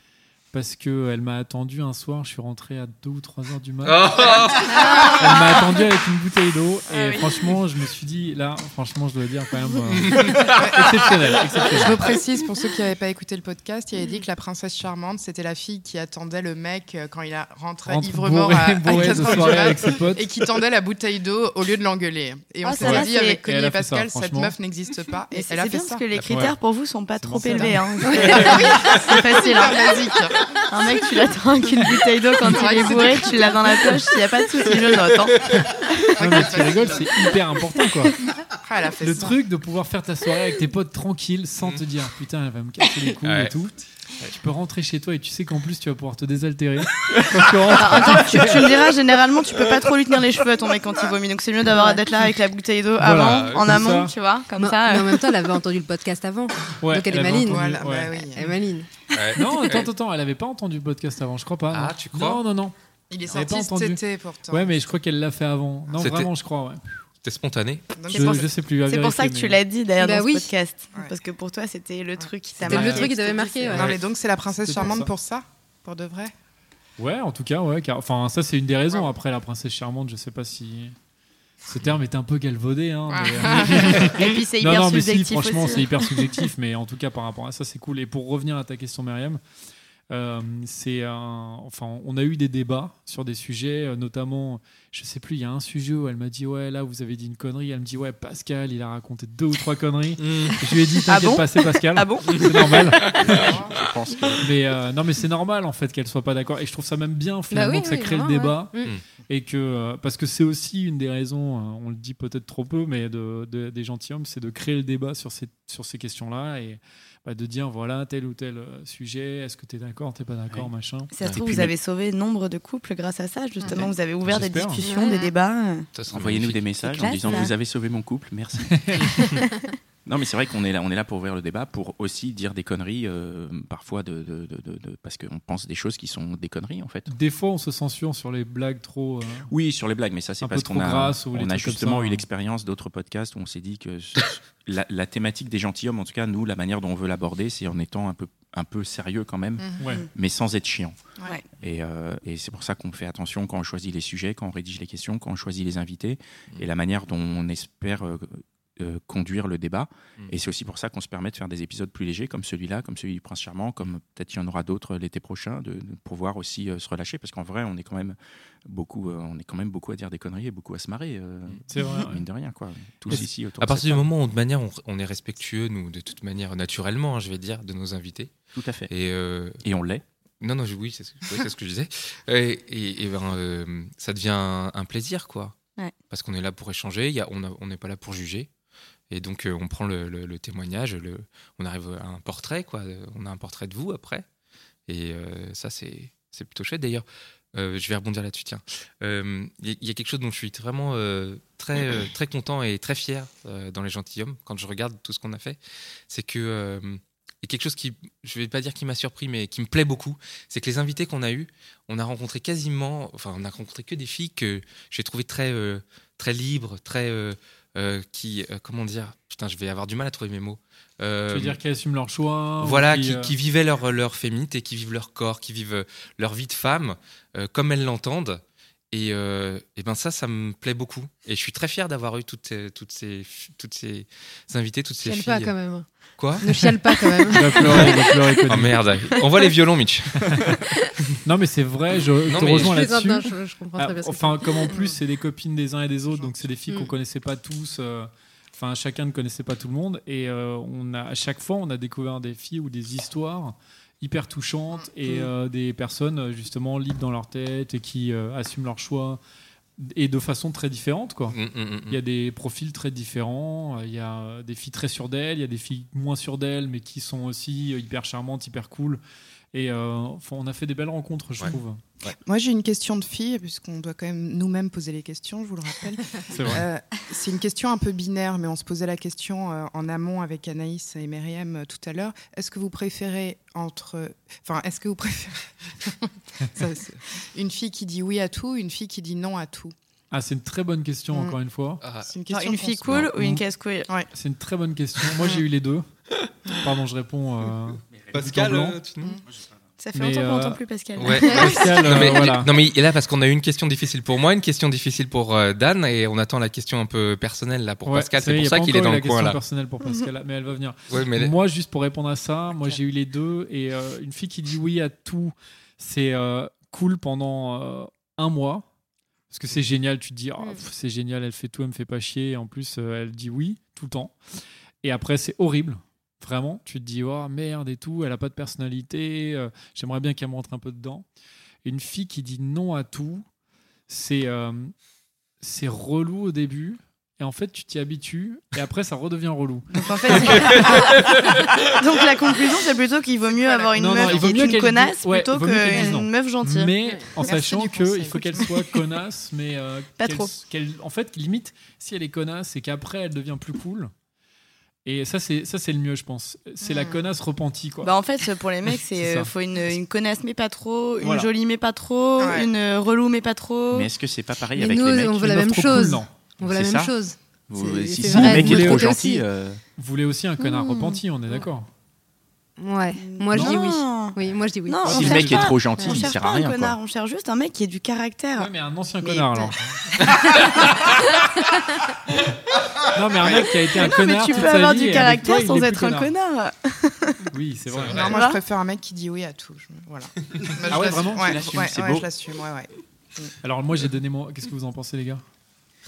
Parce qu'elle m'a attendu un soir, je suis rentré à 2 ou 3 heures du mat. Oh Elle m'a attendu avec une bouteille d'eau et Ah oui. franchement, je me suis dit, là, franchement, je dois dire quand même euh, exceptionnel. exceptionnel. Je reprécise pour ceux qui n'avaient pas écouté le podcast, il avait dit que la princesse charmante, c'était la fille qui attendait le mec euh, quand il a rentré Rentre ivre-mort bourré- à, à bourré 4 de heures du soirée mat avec ses potes. et qui tendait la bouteille d'eau au lieu de l'engueuler. Et on Ah, s'est dit avec Et Connie et, ça, Pascal, cette meuf n'existe pas. Et elle a fait bien ça. parce que les critères pour vous sont pas trop élevés. Hein. c'est facile, hein, basique. Un mec, tu l'attends avec une bouteille d'eau quand il est bourré, tu l'as dans la poche, il n'y a pas de souci, je note. hein. Non, mais tu rigoles, c'est hyper important quoi. Ah, elle a fait Le ça. truc de pouvoir faire ta soirée avec tes potes tranquille sans te dire putain, elle va me casser les couilles Ouais. et tout. Tu peux rentrer chez toi et tu sais qu'en plus tu vas pouvoir te désaltérer. Quand tu rentres. Attends, tu, tu me diras, généralement, tu peux pas trop lui tenir les cheveux à ton mec quand il vomit, donc c'est mieux d'avoir d'être là avec la bouteille d'eau Voilà, avant, en comme amont, ça. tu vois, comme Mais- ça. mais euh. en même temps, elle avait entendu le podcast avant. Ouais, Donc elle est avait maline. entendu, Voilà, ouais. bah oui. Elle est maline. Ouais. Non, attends, attends, attends, elle avait pas entendu le podcast avant, je crois pas. Ah, non. tu crois? Non, non, non. Il est sorti entendu. cet été pourtant. Ouais, mais je crois qu'elle l'a fait avant. Non, C'était- vraiment, je crois, ouais. C'était spontané. Je, pour- je sais plus. C'est pour ça que tu l'as dit d'ailleurs Bah dans oui. ce podcast. Ouais. Parce que pour toi, c'était le truc qui t'a C'était le marqué. truc qui t'avait marqué, ouais. Non, mais donc c'est la princesse charmante pour ça Pour de vrai? Ouais, en tout cas, ouais. car- Enfin, ça, c'est une des raisons. Après, la princesse charmante, je sais pas si. Ce terme est un peu galvaudé. Hein, mais- Et puis c'est non, hyper non, mais si, franchement, c'est hyper subjectif. mais en tout cas, par rapport à ça, c'est cool. Et pour revenir à ta question, Myriam, euh, c'est un- enfin, on a eu des débats sur des sujets, euh, notamment, je sais plus, il y a un sujet où elle m'a dit ouais, là, vous avez dit une connerie. Elle me dit ouais, Pascal, il a raconté deux ou trois conneries. Je lui ai dit Ah bon pas, c'est Pascal. Ah bon C'est normal. Je pense que Mais euh, non, mais c'est normal en fait qu'elle soit pas d'accord. Et je trouve ça même bien finalement oui, que ça oui, crée le débat ouais. Mm. et que euh, parce que c'est aussi une des raisons, on le dit peut-être trop peu, mais de, de- des gentilshommes, c'est de créer le débat sur ces sur ces questions-là et bah, de dire voilà tel ou tel euh, sujet. Est-ce que tu es d'accord, t'es pas d'accord, machin. Ça se trouve, vous même- avez sauvé nombre de couples grâce à ça, justement. Ouais. Vous avez ouvert des discussions, Ouais. des débats. Envoyez-nous des messages en disant là. vous avez sauvé mon couple, merci. non, mais c'est vrai qu'on est là, on est là pour ouvrir le débat, pour aussi dire des conneries, euh, parfois de, de- de- de- de- parce qu'on pense des choses qui sont des conneries en fait. Des fois, on se censure sur les blagues trop. euh, Oui, sur les blagues, mais ça c'est parce qu'on a, on a justement ça, eu hein. l'expérience d'autres podcasts où on s'est dit que la, la thématique des gentilshommes, en tout cas nous, la manière dont on veut l'aborder, c'est en étant un peu, un peu sérieux quand même, ouais. mais sans être chiant. Ouais. Et, euh, et c'est pour ça qu'on fait attention quand on choisit les sujets, quand on rédige les questions, quand on choisit les invités, et la manière dont on espère euh, conduire le débat. Mm. Et c'est aussi pour ça qu'on se permet de faire des épisodes plus légers, comme celui-là, comme celui du Prince Charmant, comme peut-être il y en aura d'autres l'été prochain, de, de pouvoir aussi euh, se relâcher, parce qu'en vrai, on est quand même beaucoup, euh, on est quand même beaucoup à dire des conneries et beaucoup à se marrer, euh, C'est vrai. ouais. mine de rien, quoi. Tous Et ici autour À partir du table. moment où, de manière, on, on est respectueux, nous, de toute manière, naturellement, hein, je vais dire, de nos invités. Tout à fait. Et euh, Et on l'est. non, non, je- oui, c'est ce, oui, c'est ce que je disais. Et, et- et ben, euh, ça devient un, un plaisir, quoi. Ouais. Parce qu'on est là pour échanger, il y a- on a- on n'est pas là pour juger. Et donc, euh, on prend le, témoignage, on arrive à un portrait, quoi. On a un portrait de vous après. Et euh, ça, c'est plutôt chouette. D'ailleurs, euh, je vais rebondir là-dessus, tiens. Il y, a- quelque chose dont je suis vraiment très, très content et très fier dans Les Gentilhommes, quand je regarde tout ce qu'on a fait. C'est que. a quelque chose qui, je vais pas dire qui m'a surpris, mais qui me plaît beaucoup, c'est que les invités qu'on a eus, on a rencontré quasiment, enfin, on a rencontré que des filles que j'ai trouvées très, très libres, très, euh, euh, qui, euh, comment dire, putain, je vais avoir du mal à trouver mes mots. Euh, Tu veux dire qu'ils assument leur choix voilà, qui, qui, euh, qui vivaient leur, leur féminité, qui vivent leur corps, qui vivent euh, leur vie de femme euh, comme elles l'entendent. Et, euh, et ben ça, ça me plaît beaucoup. Et je suis très fier d'avoir eu toutes, ces- toutes, ces, toutes ces invités, toutes ces Chiale filles. pas quand même. Quoi Ne chiale pas quand même. Va pleurer, va pleurer. Oh merde, on voit les violons, Mitch. Non, mais c'est vrai, je Non, te rejoins là-dessus. non, je, je comprends Ah, très bien. enfin, comme en plus, c'est des copines des uns et des autres, donc c'est des filles qu'on Mm. connaissait pas tous. euh, Enfin, chacun ne connaissait pas tout le monde. Et euh, on a, à chaque fois, on a découvert des filles ou des histoires hyper touchantes et Mm. euh, des personnes, euh, justement, libres dans leur tête et qui euh, assument leur choix et de façon très différente, quoi. Mm, mm, mm, Il y a des profils très différents. Il y a des filles très sûres d'elles, il y a des filles moins sûres d'elles, mais qui sont aussi hyper charmantes, hyper cool. Et euh, on a fait des belles rencontres, je Ouais. trouve. Moi, j'ai une question de fille, puisqu'on doit quand même nous-mêmes poser les questions, je vous le rappelle. C'est vrai. Euh, c'est une question un peu binaire, mais on se posait la question euh, en amont avec Anaïs et Myriam euh, tout à l'heure. Est-ce que vous préférez entre. Enfin, est-ce que vous préférez. Ça, une fille qui dit oui à tout, une fille qui dit non à tout Ah, c'est une très bonne question, Mm. encore une fois. Ah, C'est une question une fille cool ou une Non. casse-couille C'est une très bonne question. Moi, j'ai eu les deux. Pardon, je réponds. Pascal, euh, tu nous- Ça fait Mais, longtemps qu'on euh, n'entend plus Pascal. Ouais. Pascal, non, mais, euh, voilà. non, mais il est là parce qu'on a eu une question difficile pour moi, une question difficile pour euh, Dan, et on attend la question un peu personnelle là pour Ouais, Pascal. C'est pour ça qu'il est dans le la coin question là. personnelle pour Pascal, mais elle va venir. Ouais, mais Moi, juste pour répondre à ça, moi j'ai eu les deux et euh, une fille qui dit oui à tout, c'est euh, cool pendant euh, un mois parce que c'est génial. Tu te dis, Ah, Mm. c'est génial, elle fait tout, elle me fait pas chier. Et en plus, euh, elle dit oui tout le temps. Et après, c'est horrible Vraiment, tu te dis, oh merde et tout, elle a pas de personnalité, euh, j'aimerais bien qu'elle montre un peu dedans. Une fille qui dit non à tout, c'est euh, c'est relou au début, et en fait, tu t'y habitues, et après, ça redevient relou. Donc en fait, donc la conclusion, c'est plutôt qu'il vaut mieux avoir une Non, non, meuf vaut qui est une connasse ouais, plutôt non. qu'une meuf gentille. Mais en Merci sachant qu'il faut qu'elle soit connasse, mais euh, Pas trop. en fait, limite, si elle est connasse, c'est qu'après, elle devient plus cool. Et ça, c'est ça, c'est le mieux, je pense. C'est la Hmm. connasse repentie, quoi. Bah en fait, pour les mecs, C'est euh, faut une, une connasse mais pas trop, une Voilà. jolie mais pas trop, Ouais. une euh, relou mais pas trop. Mais est-ce que c'est pas pareil Mais avec nous, les mecs on veut la même trop chose. cool, non. On veut la C'est même ça chose. Vous- Si c'est si le mec vous est voulez trop aussi. gentil, euh, Vous voulez aussi un connard Mmh. repenti, on est d'accord. Ouais. Moi, je dis oui. Oui, moi, je dis oui. Non, si le mec est trop gentil, il sert à rien. un quoi. connard, on cherche juste un mec qui a du caractère. Ouais, mais un ancien Mais- connard, alors. non, mais un mec qui a été un Non, mais connard tu toute peux sa avoir vie, du toi, caractère sans être un connard. Oui, c'est vrai. Non, moi, je préfère un mec qui dit oui à tout. Voilà. Ah ouais, vraiment ouais, je l'assume, ouais, ouais. Alors, moi, j'ai donné mon. Qu'est-ce que vous en pensez, les gars?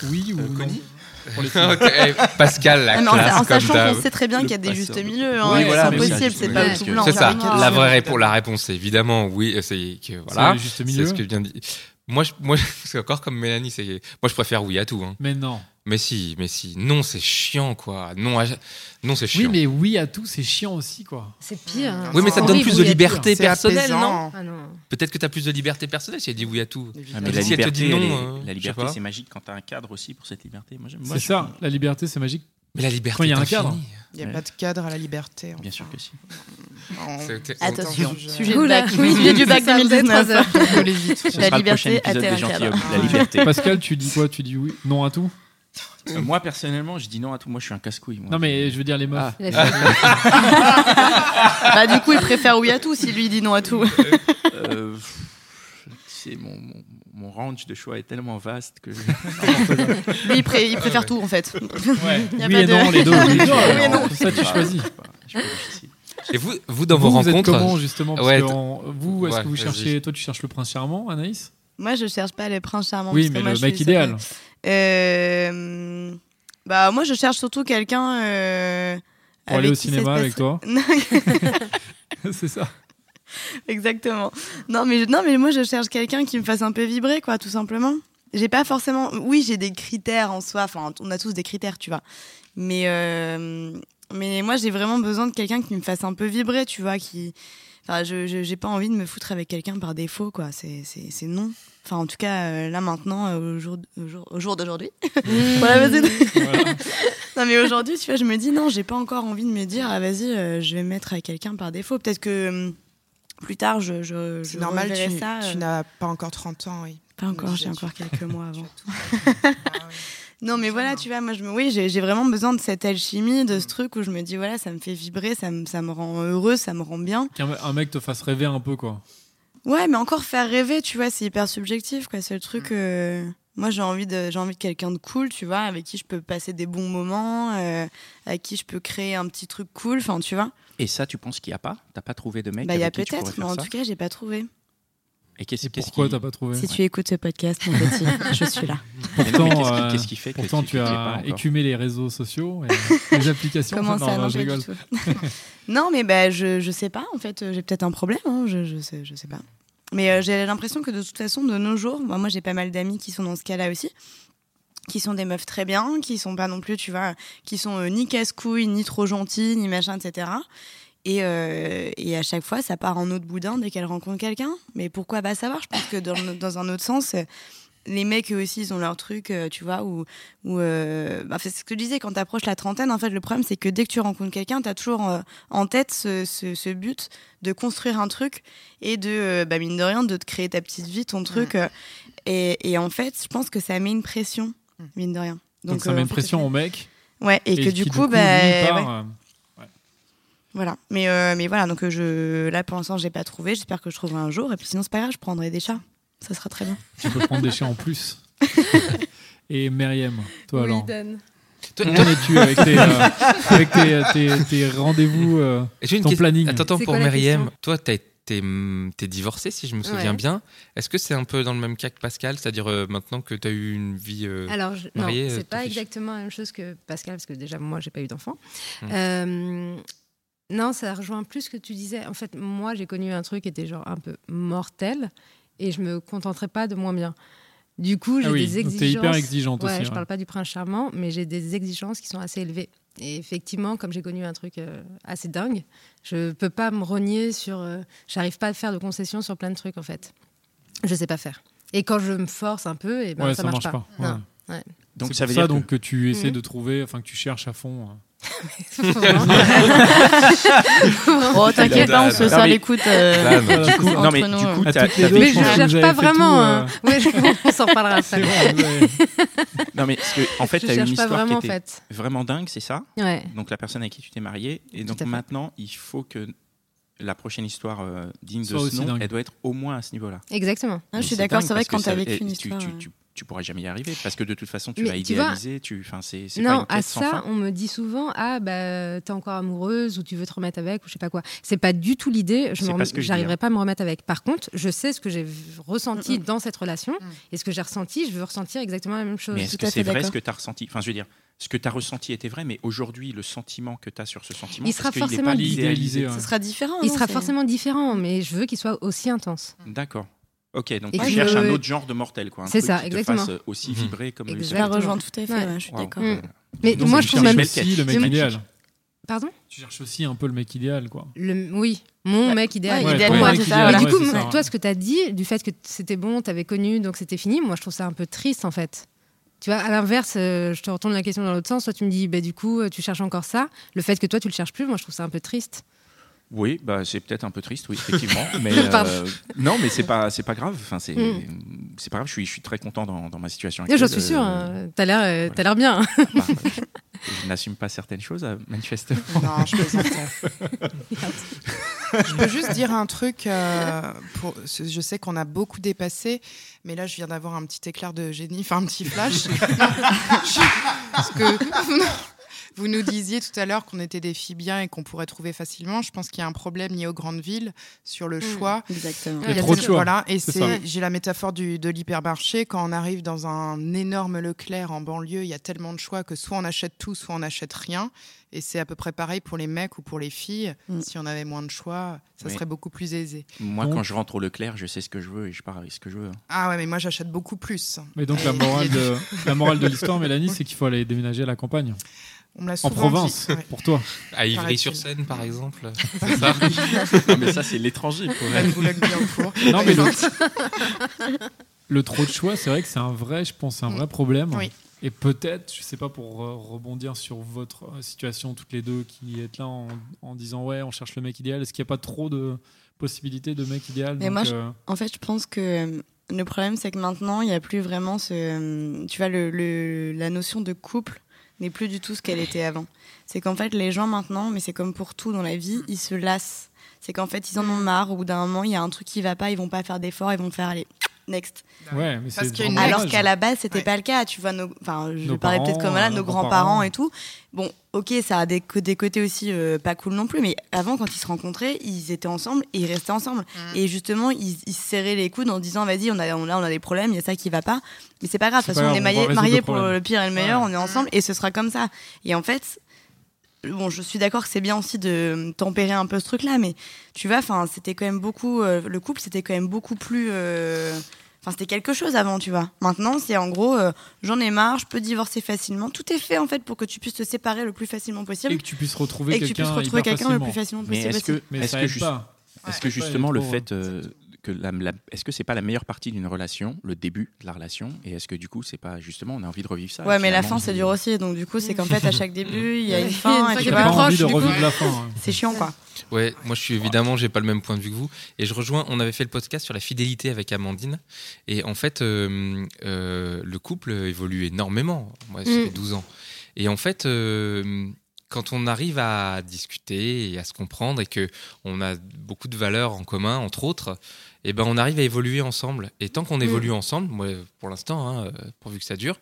Oui ou non filles. Ok, eh, Pascal, la Mais en, classe en comme sachant qu'on sait très bien qu'il y a des justes milieux. Hein, Oui, c'est voilà, impossible, c'est pas tout blanc. C'est ça. La vraie réponse, la réponse, c'est évidemment oui. C'est que voilà. C'est C'est ce que je viens de dire. Moi, je, moi, c'est encore comme Mélanie. C'est moi, je préfère oui à tout. Hein. Mais non. Mais si, mais si. Non, c'est chiant, quoi. Non, à- non, c'est Oui, chiant. mais oui à tout, c'est chiant aussi, quoi. C'est pire. hein. Oui, mais ça te donne plus de oui, liberté personnelle, non Ah non. Peut-être que tu as plus de liberté personnelle si elle dit oui à tout. Ah, mais la Si elle te dit non, elle est- euh, la liberté, c'est magique quand t'as un cadre aussi pour cette liberté. Moi, j'aime- moi, C'est ça, la liberté, c'est magique. Mais la liberté. Quand il y a un cadre. Il n'y a Ouais. pas de cadre à la liberté. Bien sûr que si. Attention, Je- sujet de Oula, bac, oui, sujet du bac c'est ça, vous avez 2019. trois heures. Je l'évite. Ce La liberté un cadre. La liberté. Pascal, tu dis quoi Tu dis oui Non à tout? Euh, Moi, personnellement, je dis non à tout. Moi, je suis un casse-couille. Non, mais je veux dire les meufs. Ah. Il Bah, du coup, il préfère oui à tout si lui dit non à tout. Euh, c'est mon, mon, mon range de choix est tellement vaste que je- il, pré- il préfère tout en fait. Ouais. Y a Oui pas et de- non, les deux. Oui deux. et non. Ça, tu choisis. Et vous, vous dans vous, vos vous êtes rencontres, comment justement Parce Ouais, que t- en- vous, est-ce Ouais, que vous cherchez Toi, tu cherches le prince charmant, Anaïs? Moi, je cherche pas le prince charmant. Oui, parce que mais moi, le mec idéal. Euh, Bah, moi, je cherche surtout quelqu'un. euh, Pour aller au cinéma avec toi C'est ça. Exactement. Non mais, non, mais moi, je cherche quelqu'un qui me fasse un peu vibrer, quoi, tout simplement. J'ai pas forcément. Oui, j'ai des critères en soi. Enfin, on a tous des critères, tu vois. Mais, euh, mais moi, j'ai vraiment besoin de quelqu'un qui me fasse un peu vibrer, tu vois. Qui... Enfin, je j'ai pas envie de me foutre avec quelqu'un par défaut, quoi. C'est non. Enfin, en tout cas, euh, là maintenant, euh, au jour, au jour, au jour d'aujourd'hui. voilà, vas-y. Voilà. Non mais aujourd'hui, tu vois, je me dis non, j'ai pas encore envie de me dire ah vas-y, euh, je vais me mettre avec quelqu'un par défaut. Peut-être que hum, plus tard, je je, je C'est normal, tu, ça. tu n'as pas encore 30 ans, oui. pas encore, j'ai encore quelques mois avant. Ah oui. Non mais voilà, tu vois, moi je me, oui, j'ai j'ai vraiment besoin de cette alchimie, de ce truc où je me dis voilà, ça me fait vibrer, ça me, ça me rend heureux, ça me rend bien. Qu'un un mec te fasse rêver un peu, quoi. Ouais, mais encore faire rêver, tu vois, c'est hyper subjectif, quoi. C'est le truc. euh, Moi, j'ai envie de, j'ai envie de quelqu'un de cool, tu vois, avec qui je peux passer des bons moments, euh, avec qui je peux créer un petit truc cool, enfin, tu vois. Et ça, tu penses qu'il n'y a pas? T'as pas trouvé de mec Bah, il y a peut-être, mais en tout cas, j'ai pas trouvé. Et qu'est-ce qu'est-ce pourquoi qui- t'as pas trouvé Si tu écoutes ce podcast, mon petit, je suis là. Non, Pourtant, qu'est-ce qui- euh, qu'est-ce qui fait que Pourtant, tu as écumé les réseaux sociaux et les applications. Comment Non, ça non, Non, je rigole. tout. non, mais bah, je, je sais pas, en fait, euh, j'ai peut-être un problème, hein, je, je, sais, je sais pas. Mais euh, j'ai l'impression que de toute façon, de nos jours, moi, moi j'ai pas mal d'amis qui sont dans ce cas-là aussi, qui sont des meufs très bien, qui sont pas non plus, tu vois, qui sont euh, ni casse-couilles, ni trop gentilles, ni machin, etc. Et, euh, et à chaque fois, ça part en autre boudin dès qu'elles rencontrent quelqu'un. Mais pourquoi pas savoir? Je pense que dans, un autre sens, les mecs eux aussi, ils ont leur truc, euh, tu vois, où, où euh, bah, c'est ce que je disais, quand tu approches la trentaine, en fait, le problème, c'est que dès que tu rencontres quelqu'un, tu as toujours euh, en tête ce, ce- ce but de construire un truc et de, euh, bah, mine de rien, de te créer ta petite vie, ton truc. et, et en fait, je pense que ça met une pression, mine de rien. Donc, ça euh, met une pression au mec. Ouais, et, que du coup, bah, lui, part, ouais. Euh, Voilà. Mais, euh, mais voilà, donc euh, je, là pour l'instant, j'ai pas trouvé. J'espère que je trouverai un jour. Et puis sinon, c'est pas grave, je prendrai des chats. Ça sera très bien. tu peux prendre des chiens en plus. et Myriam, toi alors Toi- Où toi- en es-tu avec tes, euh, avec tes, tes- tes rendez-vous euh, J'ai une ton question- planning Attends, attends, pour question toi, hum, t'es divorcée, si je me souviens Ouais. bien. Est-ce que c'est un peu dans le même cas que Pascal? C'est-à-dire euh, maintenant que tu as eu une vie. euh, Alors, je- non, mariée, euh, c'est pas exactement la même chose que Pascal, parce que déjà, moi, j'ai pas eu d'enfant. Hmm. Non, ça rejoint plus ce que tu disais. En fait, moi, j'ai connu un truc qui était genre un peu mortel et je me contenterai pas de moins bien. Du coup, j'ai Ah oui, des exigences. t'es hyper exigeante ouais, aussi, Je ouais. parle pas du prince charmant, mais j'ai des exigences qui sont assez élevées. Et effectivement, comme j'ai connu un truc euh, assez dingue, je peux pas me rogner sur. euh, J'arrive pas à faire de concessions sur plein de trucs en fait. Je sais pas faire. Et quand je me force un peu, et ben Ouais, ça, ça marche, marche pas. pas, ouais. Non. Ouais. Donc c'est ça pour veut ça dire donc que tu essaies Mhm. de trouver, enfin que tu cherches à fond. Hein. Oh, t'inquiète pas, on se serre les coudes. euh, non mais entre du nous, coup Mais je cherche pas vraiment. tout, hein. Ouais, je- on s'en reparlera C'est après. non mais parce que, en fait Je t'as une cherche pas histoire vraiment en qui était fait. vraiment dingue, c'est ça? Ouais. Donc la personne avec qui tu t'es marié et donc maintenant il faut que la prochaine histoire euh, digne de ce nom, elle doit être au moins à ce niveau-là. Exactement. Ah, je suis d'accord, c'est vrai que quand ça- t'as vécu une tu, histoire. tu, euh, tu, tu pourras jamais y arriver parce que de toute façon tu Mais vas tu vois- idéaliser, tu, enfin c'est c'est pas Non, une à sans ça, fin. on me dit souvent Ah, bah, t'es encore amoureuse ou tu veux te remettre avec ou je sais pas quoi. C'est pas du tout l'idée. Je pas J'arriverai hein. pas à me remettre avec. Par contre, je sais ce que j'ai ressenti Mm, mm. dans cette relation et ce que j'ai ressenti, je veux ressentir exactement la même chose. Mais est-ce que c'est vrai ce que tu as ressenti? Enfin, je veux dire, ce que tu as ressenti était vrai, mais aujourd'hui, le sentiment que tu as sur ce sentiment, Il sera forcément pas idéalisé. Ce sera différent. Il non, sera forcément différent, mais je veux qu'il soit aussi intense. D'accord. Ok, donc Et tu cherches je- un autre genre de mortel, quoi. C'est ça, qui te exactement. fasse euh, aussi Mhm. vibrer comme le Je Exactement. la rejoins tout à fait, Ouais. ouais, je suis d'accord. Mm. Mais donc, moi, je trouve même. aussi le mec idéal. Pardon Tu cherches aussi un peu le mec idéal, quoi. le, Oui, mon Ouais. mec idéal. Ouais, mec idéal, du coup, ça. toi, ce que tu as dit, du fait que c'était bon, tu avais connu, donc c'était fini, moi, je trouve ça un peu triste, en fait. Tu vois, à l'inverse, euh, je te retourne la question dans l'autre sens. Toi, tu me dis, bah, du coup, euh, tu cherches encore ça. Le fait que toi, tu le cherches plus, moi, je trouve ça un peu triste. Oui, bah, c'est peut-être un peu triste, oui, effectivement. mais euh, non, mais c'est pas, c'est pas grave. Enfin, c'est, Mm. c'est pas grave. Je suis, je suis très content dans, dans ma situation Et actuelle. J'en suis sûre, Euh, hein. t'as l'air, euh, t'as l'air bien. bah, je, je n'assume pas certaines choses, manifestement. Non, je plaisantais. je peux juste dire un truc. euh, pour, je sais qu'on a beaucoup dépassé, mais là, je viens d'avoir un petit éclair de génie, enfin un petit flash. Parce que non, vous nous disiez tout à l'heure qu'on était des filles bien et qu'on pourrait trouver facilement. Je pense qu'il y a un problème lié aux grandes villes sur le choix. Exactement. Il y a trop de choix. Voilà, et C'est j'ai la métaphore du, de l'hypermarché. Quand on arrive dans un énorme Leclerc en banlieue, il y a tellement de choix que soit on achète tout, soit on n'achète rien. Et c'est à peu près pareil pour les mecs ou pour les filles. Mm. Si on avait moins de choix, ça Oui. serait beaucoup plus aisé. Moi, Donc- quand je rentre au Leclerc, je sais ce que je veux et je pars avec ce que je veux. Ah ouais, mais moi j'achète beaucoup plus. Mais donc la morale de, la morale de l'histoire, Mélanie, c'est qu'il faut aller déménager à la campagne, On me l'a en province, dit. Ouais. pour toi. À Ivry-sur-Seine, par exemple. C'est ça? Non, mais ça, c'est l'étranger. pour Elle. Non, mais le, le trop de choix, c'est vrai que c'est un vrai, je pense, c'est un vrai problème. Oui. Et peut-être, je sais pas, pour rebondir sur votre euh, situation toutes les deux qui êtes là en, en disant ouais, on cherche le mec idéal. Est-ce qu'il n'y a pas trop de possibilités de mec idéal? Mais donc, moi, euh, En fait, je pense que euh, le problème, c'est que maintenant, il n'y a plus vraiment ce. Tu vois, le, le- la notion de couple n'est plus du tout ce qu'elle était avant. C'est qu'en fait, les gens maintenant, mais c'est comme pour tout dans la vie, ils se lassent. C'est qu'en fait, ils en ont marre. Au bout d'un moment, il y a un truc qui va pas, ils vont pas faire d'efforts, ils vont faire aller next. Ouais, mais Parce Alors qu'à la base, c'était Ouais. pas le cas. Tu vois, nos, enfin, je Nos parler peut-être comme là, nos nos grands-parents et tout. Bon, ok, ça a des, côtés aussi euh, pas cool non plus, mais avant, quand ils se rencontraient, ils étaient ensemble et ils restaient ensemble. Mm. Et justement, ils, ils se serraient les coudes en disant, vas-y, on a, on, là, on a des problèmes, il y a ça qui va pas. Mais c'est pas grave, de toute façon, on grave, est on mariés pour le pire et le meilleur, Ouais. on est ensemble et ce sera comme ça. Et en fait, bon, je suis d'accord que c'est bien aussi de tempérer un peu ce truc-là, mais tu vois, enfin, c'était quand même beaucoup, euh, le couple, c'était quand même beaucoup plus. euh, Enfin, c'était quelque chose avant, tu vois. Maintenant, c'est en gros, euh, j'en ai marre, je peux divorcer facilement. Tout est fait en fait pour que tu puisses te séparer le plus facilement possible Et que tu puisses retrouver et que tu puisses quelqu'un quelqu'un le plus facilement. facilement Mais possible. est-ce que, Mais est-ce ça que, juste- pas. est-ce que justement le fait euh, que la, la- est-ce que c'est pas la meilleure partie d'une relation, le début de la relation, et est-ce que du coup c'est pas justement on a envie de revivre ça Ouais, mais la fin, c'est dur aussi. Donc, du coup, c'est qu'en fait, à chaque début, il y a une Il y a fin. une et tu est pas envie de revivre la fin. C'est chiant, quoi. Ouais, moi je suis évidemment, j'ai pas le même point de vue que vous. Et je rejoins, on avait fait le podcast sur la fidélité avec Amandine. Et en fait, euh, euh, le couple évolue énormément. Moi, ça Mm. fait 12 ans. Et en fait, euh, quand on arrive à discuter et à se comprendre et que on a beaucoup de valeurs en commun, entre autres, et ben on arrive à évoluer ensemble. Et tant qu'on Mm. évolue ensemble, moi pour l'instant, hein, euh, pourvu que ça dure,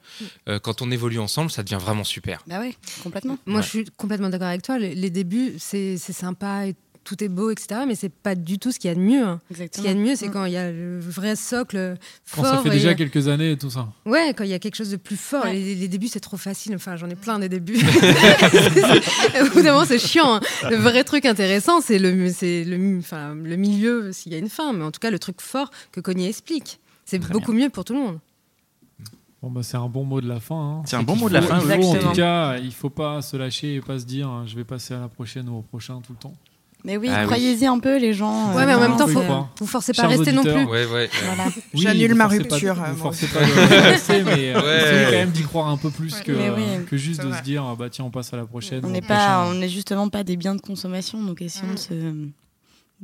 euh, quand on évolue ensemble, ça devient vraiment super. Bah ouais, complètement. Moi, Ouais. je suis complètement d'accord avec toi. Les, les débuts, c'est c'est sympa et tout est beau, etc. Mais c'est pas du tout ce qu'il y a de mieux. hein. Ce qu'il y a de mieux, c'est quand il y a le vrai socle Quand fort. ça fait déjà quelques années et tout ça. Ouais, quand il y a quelque chose de plus fort. Ouais. Les, les débuts, c'est trop facile. Enfin, j'en ai plein des débuts. Au bout d'un moment, c'est chiant. hein. Le vrai truc intéressant, c'est le, c'est le, enfin, le milieu, s'il y a une fin. Mais en tout cas, le truc fort que Cognier explique. C'est beaucoup mieux pour tout le monde. Bon, bah, c'est un bon mot de la fin. hein. C'est un bon mot de la fin, faut, en tout cas, il faut pas se lâcher et pas se dire euh, je vais passer à la prochaine ou au prochain tout le temps. Mais oui, Ah oui. croyez-y un peu, les gens. Ouais, euh, mais en même temps, faut vous forcez pas à rester non plus. Ouais, ouais. Voilà. J'annule ma forcez pas- rupture, Vous euh, forcez pas de rester, mais euh, Ouais. essayez quand même d'y croire un peu plus que, Mais oui. que juste de vrai. se dire ah bah tiens on passe à la prochaine. On n'est pas, prochain. on n'est justement pas des biens de consommation, donc essayons de, se,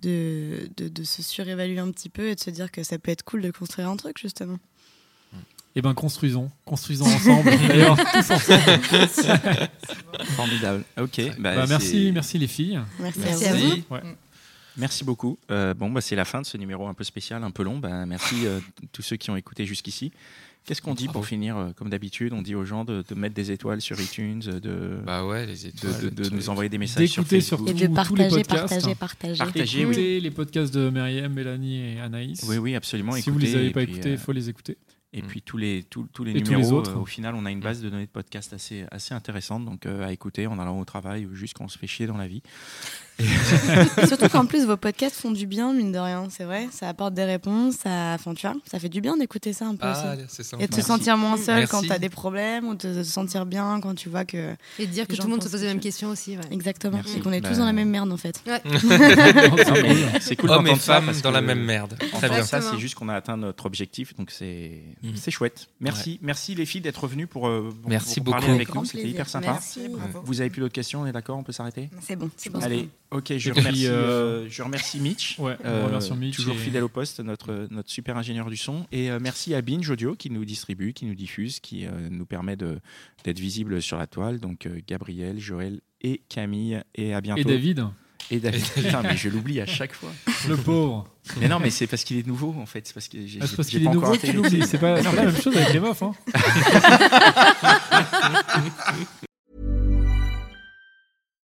de, de, de se surévaluer un petit peu et de se dire que ça peut être cool de construire un truc justement. Eh ben construisons, construisons ensemble. D'ailleurs, tous ensemble. Formidable. Ok. bah, Bah, merci, merci les filles. Merci, Merci à vous. Ouais. Merci beaucoup. Euh, bon, bah, c'est la fin de ce numéro un peu spécial, un peu long. Bah, merci euh, tous ceux qui ont écouté jusqu'ici. Qu'est-ce qu'on dit pour finir euh, Comme d'habitude, on dit aux gens de, de mettre des étoiles sur iTunes, de, Bah ouais, les de, étoiles. de- de tout nous envoyer des messages sur Facebook. Et de tous les partager, podcasts. partager, partager. Partagez, oui. Écoutez les podcasts de Myriam, Mélanie et Anaïs. Oui, oui, absolument. Si vous écoutez, les avez pas écoutés, il euh, faut les écouter. Et puis tous les, tous, tous les Et tous numéros, les autres. euh, au final, on a une base de données de podcast assez, assez intéressante donc, euh, à écouter en allant au travail ou juste quand on se fait chier dans la vie. Surtout qu'en plus vos podcasts font du bien, mine de rien, c'est vrai. Ça apporte des réponses, ça, enfin, tu vois, ça fait du bien d'écouter ça un peu Ah, aussi. c'est ça. Et de te Merci. sentir moins seul Merci. quand tu as des problèmes ou de te sentir bien quand tu vois que. Et de dire que Les tout le monde se pose les mêmes questions aussi. ouais. Exactement. Merci. Et qu'on est Bah, tous dans la même merde en fait. Non, mais c'est cool Hommes et femmes dans la même merde. Très bien. ça, c'est juste qu'on a atteint notre objectif, donc c'est c'est chouette. Merci, merci les filles d'être venues pour, euh, pour- Merci pour parler beaucoup. avec Grand nous. C'était hyper sympa. Merci. Vous avez plus d'autres questions On est d'accord On peut s'arrêter? C'est bon. Allez, ok. Je remercie, euh, euh, je remercie Mitch. Ouais, euh, Mitch toujours et- fidèle au poste, notre, notre super ingénieur du son. Et euh, merci à Binge Audio qui nous distribue, qui nous diffuse, qui euh, nous permet de- d'être visible sur la toile. Donc euh, Gabriel, Joël et Camille. Et à bientôt. Et David, Et David. Putain, mais je l'oublie à chaque fois. le pauvre. Mais non, mais c'est parce qu'il est nouveau en fait. C'est parce Ah, c'est parce j'ai qu'il est pas nouveau que tu intégré. l'oublies. C'est pas, c'est pas la même chose avec les meufs. Hein.